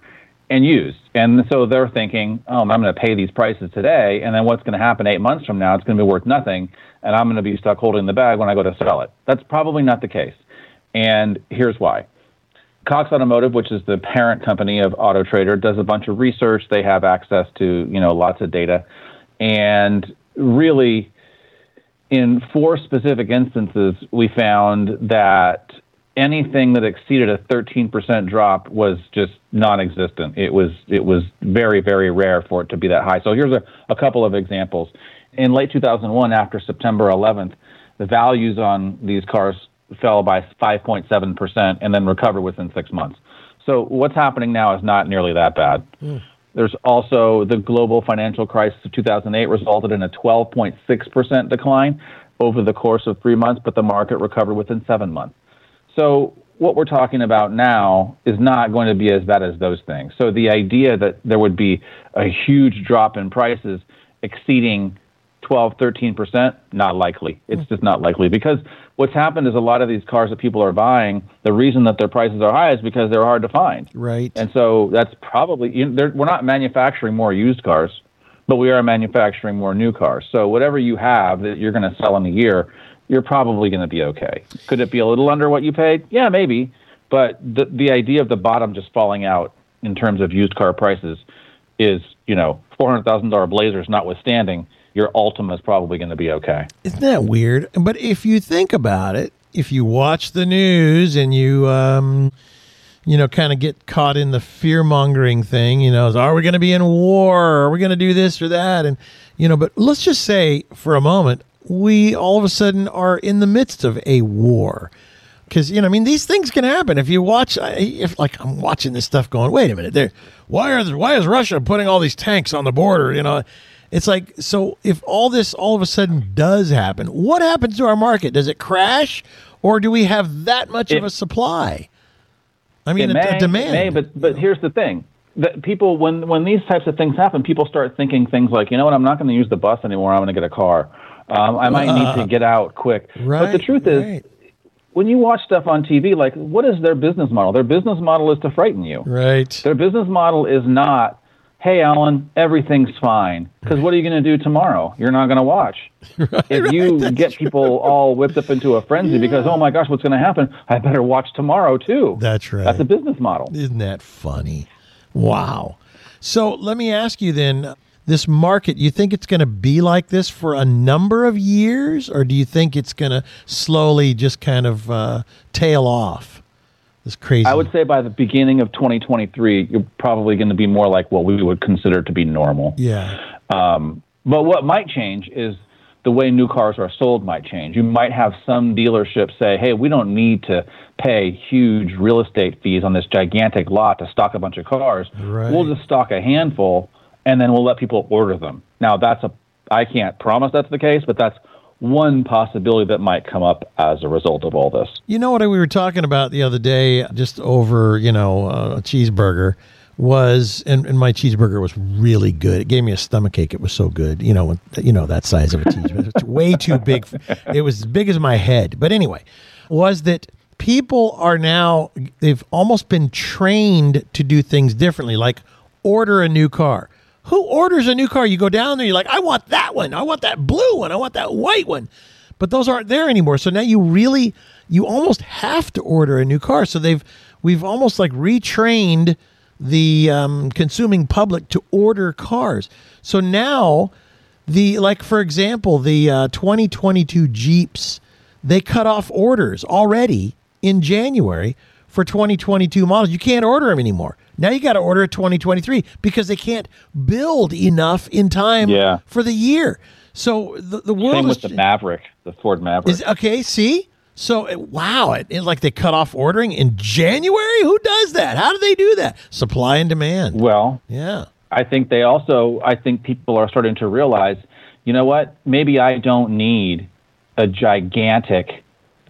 and used. And so they're thinking, oh, I'm going to pay these prices today, and then what's going to happen eight months from now? It's going to be worth nothing, and I'm going to be stuck holding the bag when I go to sell it. That's probably not the case. And here's why. Cox Automotive, which is the parent company of Auto Trader, does a bunch of research. They have access to you know lots of data, and really, in four specific instances, we found that anything that exceeded a 13% drop was just non-existent. It was it was very very rare for it to be that high. So here's a, a couple of examples. In late 2001, after September 11th, the values on these cars fell by 5.7% and then recovered within six months. So what's happening now is not nearly that bad. Hmm. There's also the global financial crisis of 2008 resulted in a 12.6% decline over the course of three months, but the market recovered within seven months. So what we're talking about now is not going to be as bad as those things. So the idea that there would be a huge drop in prices exceeding 12, 13%, not likely. It's mm-hmm. just not likely because what's happened is a lot of these cars that people are buying, the reason that their prices are high is because they're hard to find. Right. And so that's probably, you know, we're not manufacturing more used cars, but we are manufacturing more new cars. So whatever you have that you're going to sell in a year, you're probably going to be okay. Could it be a little under what you paid? Yeah, maybe. But the, the idea of the bottom just falling out in terms of used car prices is, you know, $400,000 Blazers notwithstanding, your Altima is probably going to be okay. Isn't that weird? But if you think about it, if you watch the news and you, um, you know, kind of get caught in the fear mongering thing, you know, is, are we going to be in war? Are we going to do this or that? And, you know, but let's just say for a moment, we all of a sudden are in the midst of a war. because you know, I mean, these things can happen if you watch. If like I'm watching this stuff, going, wait a minute, there, why are why is Russia putting all these tanks on the border? You know, it's like so. If all this all of a sudden does happen, what happens to our market? Does it crash, or do we have that much of a supply? I mean, it a, may, a demand. It may, but but here's the thing: that people when when these types of things happen, people start thinking things like, you know what, I'm not going to use the bus anymore. I'm going to get a car. Um, I might need to get out quick. but the Right, truth is, when you watch stuff on TV, like what is their business model? Their business model is to frighten you. Right. Their business model is not, hey, Alan, everything's fine. Because what are you going to do tomorrow? You're not going to watch. right, if you get people all whipped up into a frenzy because, oh my gosh, what's going to happen? I better watch tomorrow too. That's right. That's a business model. Isn't that funny? Wow. So let me ask you then this market, you think it's going to be like this for a number of years, or do you think it's going to slowly just kind of uh, tail off? This crazy. I would say by the beginning of 2023, you're probably going to be more like what we would consider to be normal. Yeah. Um, but what might change is the way new cars are sold might change. You might have some dealerships say, hey, we don't need to pay huge real estate fees on this gigantic lot to stock a bunch of cars. Right. We'll just stock a handful and then we'll let people order them. Now, that's a, I can't promise that's the case, but that's one possibility that might come up as a result of all this. You know what we were talking about the other day, just over you know uh, a cheeseburger was, and, and my cheeseburger was really good. It gave me a stomach ache. It was so good. You know, you know that size of a cheeseburger. It's way too big. It was as big as my head. But anyway, was that people are now they've almost been trained to do things differently, like order a new car. Who orders a new car? You go down there, you're like, I want that one. I want that blue one. I want that white one. But those aren't there anymore. So now you really, you almost have to order a new car. So they've, we've almost like retrained the um, consuming public to order cars. So now, the like for example, the uh, 2022 Jeeps, they cut off orders already in January for 2022 models. You can't order them anymore. Now you got to order a 2023 because they can't build enough in time Yeah. for the year. So the, the world Same is with the Maverick, the Ford Maverick. is okay. See, so it- wow, it, it like they cut off ordering in January. Who does that? How do they do that? Supply and demand. well, Yeah, I think they also, I think people are starting to realize, you know what? Maybe I don't need a gigantic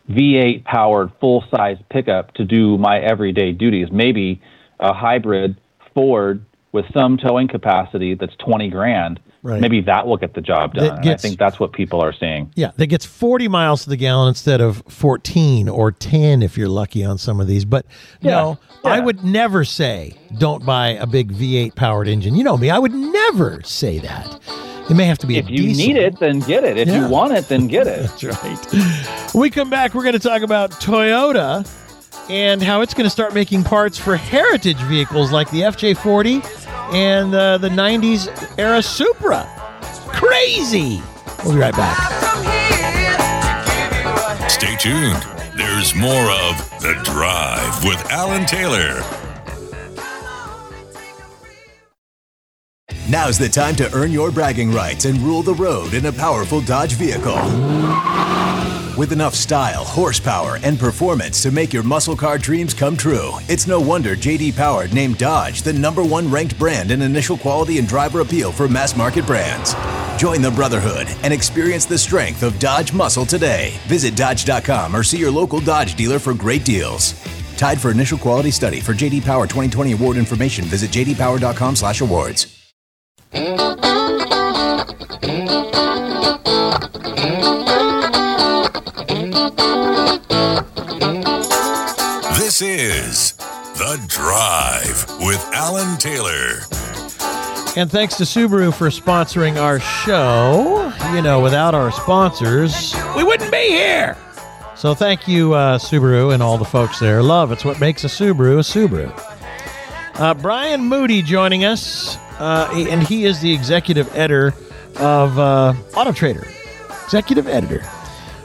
V8 powered full size pickup to do my everyday duties. Maybe a hybrid Ford with some towing capacity that's 20 grand. Right. Maybe that will get the job done. Gets- I think that's what people are seeing. yeah. That gets forty miles to the gallon instead of fourteen or ten if you're lucky on some of these. But no, I would never say don't buy a big V8 powered engine. You know me, I would never say that. It may have to be If you diesel. need it, then get it. If Yeah. you want it, then get it. That's right. When we come back, we're going to talk about Toyota and how it's going to start making parts for heritage vehicles like the FJ40 and uh, the 90s era Supra. Crazy. We'll be right back. Stay tuned. There's more of The Drive with Alan Taylor. Now's the time to earn your bragging rights and rule the road in a powerful Dodge vehicle. With enough style, horsepower, and performance to make your muscle car dreams come true, it's no wonder JD Power named Dodge the number one ranked brand in initial quality and driver appeal for mass market brands. Join the Brotherhood and experience the strength of Dodge muscle today. Visit Dodge.com or see your local Dodge dealer for great deals. Tied for initial quality study for JD Power 2020 award information, visit jdpower.com/awards. This is The Drive with Alan Taylor. And thanks to Subaru for sponsoring our show. You know, without our sponsors, we wouldn't be here. So thank you, uh, Subaru, and all the folks there. Love, it's what makes a Subaru a Subaru. Uh, Brian Moody joining us, uh, and he is the executive editor of uh, Auto Trader. Executive editor.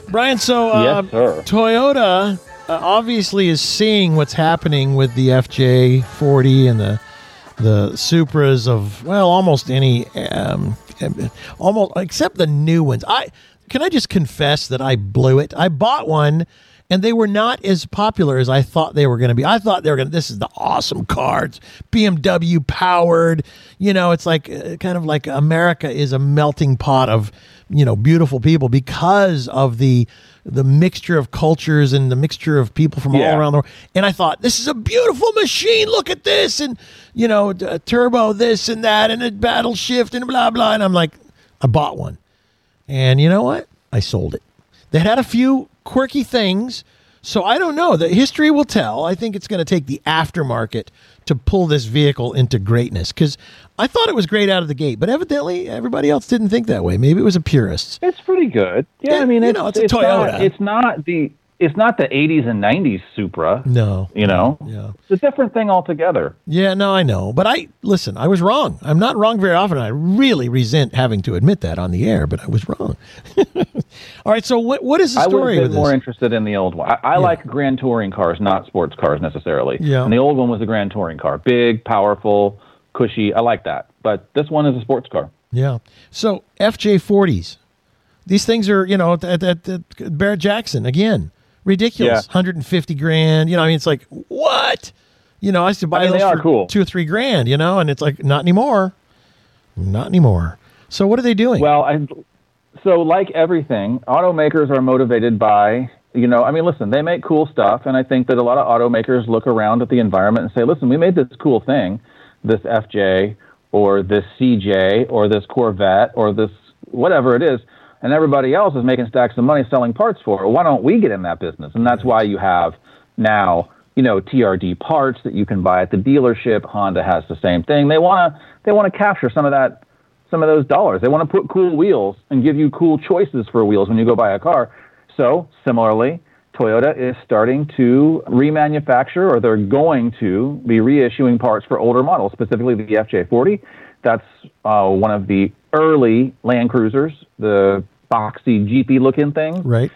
Brian, so uh, Yes, sir. Toyota obviously is seeing what's happening with the FJ40 and the the Supras of well, almost any, um, almost except the new ones. I can I just confess that I blew it. I bought one and they were not as popular as I thought they were going to be. I thought they were going to, this is the awesome cards, BMW powered. You know, it's like uh, kind of like America is a melting pot of, you know, beautiful people because of the, the mixture of cultures and the mixture of people from Yeah. all around the world. And I thought, this is a beautiful machine. Look at this. And, you know, turbo this and that and a paddle shift and blah, blah. And I'm like, I bought one. And you know what? I sold it. They had a few quirky things. So I don't know. The history will tell. I think it's going to take the aftermarket to pull this vehicle into greatness because I thought it was great out of the gate, but evidently everybody else didn't think that way. Maybe it was a purist. It's pretty good. Yeah, Yeah, I mean, you it's, know, it's a Not, Toyota. it's not the it's not the 80s and 90s Supra. No. You know, Yeah. it's a different thing altogether. Yeah, no, I know. But I, listen, I was wrong. I'm not wrong very often. I really resent having to admit that on the air, but I was wrong. All right. So what, what is the story I would have been more interested in the old one. I, I like Grand Touring cars, not sports cars necessarily. Yeah. And the old one was a Grand Touring car, big, powerful, cushy. I like that. But this one is a sports car. Yeah. So FJ40s, these things are, you know, at, at, at Barrett Jackson again, ridiculous. Yeah. 150 grand. You know, I mean, it's like what? You know, I used to buy I mean, those for cool. two or three grand. You know, and it's like not anymore, not anymore. So what are they doing? Well, I, so like everything, automakers are motivated by, you know, I mean, listen, they make cool stuff, and I think that a lot of automakers look around at the environment and say, listen, we made this cool thing, this FJ or this CJ or this Corvette or this whatever it is, and everybody else is making stacks of money selling parts for it. Why don't we get in that business? And that's why you have now, you know, TRD parts that you can buy at the dealership. Honda has the same thing. They want to they want to capture some of that some of those dollars. They want to put cool wheels and give you cool choices for wheels when you go buy a car. So, similarly, Toyota is starting to remanufacture or they're going to be reissuing parts for older models, specifically the FJ40. That's uh, one of the early Land Cruisers, the boxy, jeepy looking thing right.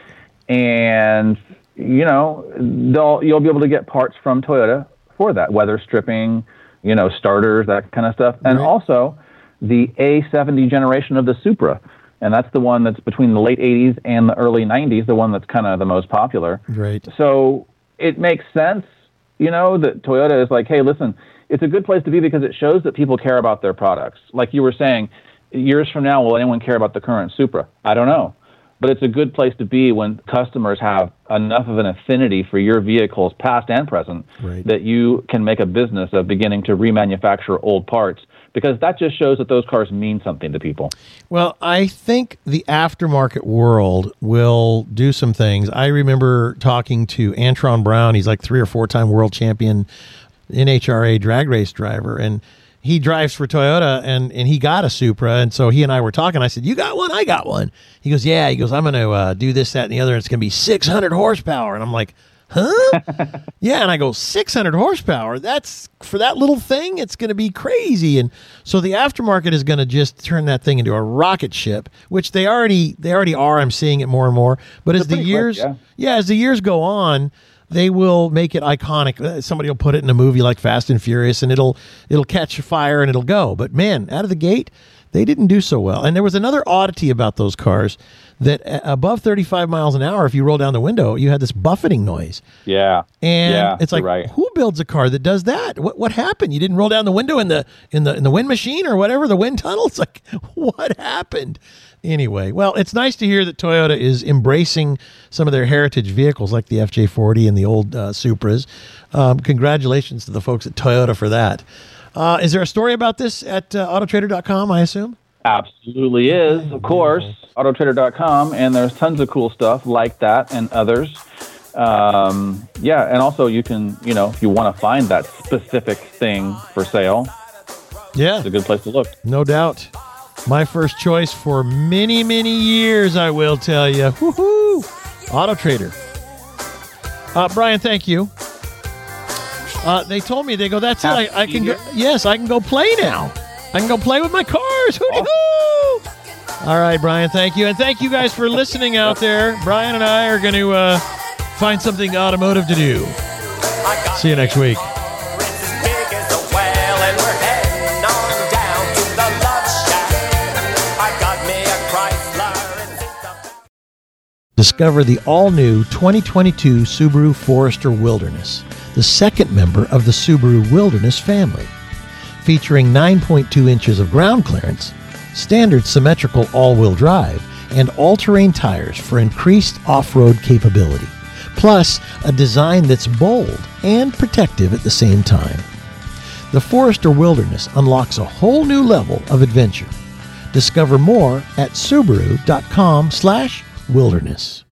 and you know they'll you'll be able to get parts from Toyota for that weather stripping, you know starters that kind of stuff, and Right. also the A70 generation of the Supra, and that's the one that's between the late 80s and the early 90s, the one that's kind of the most popular. Right. So it makes sense, you know, that Toyota is like, hey, listen, it's a good place to be because it shows that people care about their products. Like you were saying, years from now, will anyone care about the current Supra? I don't know. But it's a good place to be when customers have enough of an affinity for your vehicles, past and present, Right. that you can make a business of beginning to remanufacture old parts because that just shows that those cars mean something to people. Well, I think the aftermarket world will do some things. I remember talking to Antron Brown. He's like three or four time world champion NHRA drag race driver, and he drives for Toyota, and and he got a Supra, and so he and I were talking. I said, "You got one? I got one." He goes, "Yeah." He goes, "I'm going to uh, do this, that, and the other. And it's going to be 600 horsepower," and I'm like. Huh? yeah, and I go 600 horsepower. That's for that little thing. It's going to be crazy, and so the aftermarket is going to just turn that thing into a rocket ship, which they already they already are. I'm seeing it more and more. But as the pretty quick, years, yeah. yeah, as the years go on, they will make it iconic. Uh, Somebody will put it in a movie like Fast and Furious, and it'll it'll catch fire and it'll go. But man, out of the gate, they didn't do so well. And there was another oddity about those cars that uh, above 35 miles an hour, if you roll down the window, you had this buffeting noise. Yeah. And yeah, it's like, right. who builds a car that does that? What what happened? You didn't roll down the window in the in the in the wind machine or whatever, the wind tunnel? It's like, what happened? Anyway, well, it's nice to hear that Toyota is embracing some of their heritage vehicles like the FJ40 and the old uh, Supras. Um, congratulations to the folks at Toyota for that. Uh, is there a story about this at uh, Autotrader.com? I assume. Absolutely is, of course. Autotrader.com, and there's tons of cool stuff like that and others. Um, yeah, and also you can, you know, if you want to find that specific thing for sale, Yeah, it's a good place to look. No doubt. My first choice for many, many years, I will tell you. Woohoo! Auto Trader. Uh, Brian, thank you. Uh, they told me, they go, that's it. I, I can go, yes, I can go play now. I can go play with my cars. Hooty-hoo! All right, Brian, thank you. And thank you guys for listening out there. Brian and I are going to uh, find something automotive to do. See you next week. Discover the all-new 2022 Subaru Forester Wilderness, the second member of the Subaru Wilderness family. Featuring 9.2 inches of ground clearance, standard symmetrical all-wheel drive, and all-terrain tires for increased off-road capability. Plus, a design that's bold and protective at the same time. The Forester Wilderness unlocks a whole new level of adventure. Discover more at subaru.com/wilderness.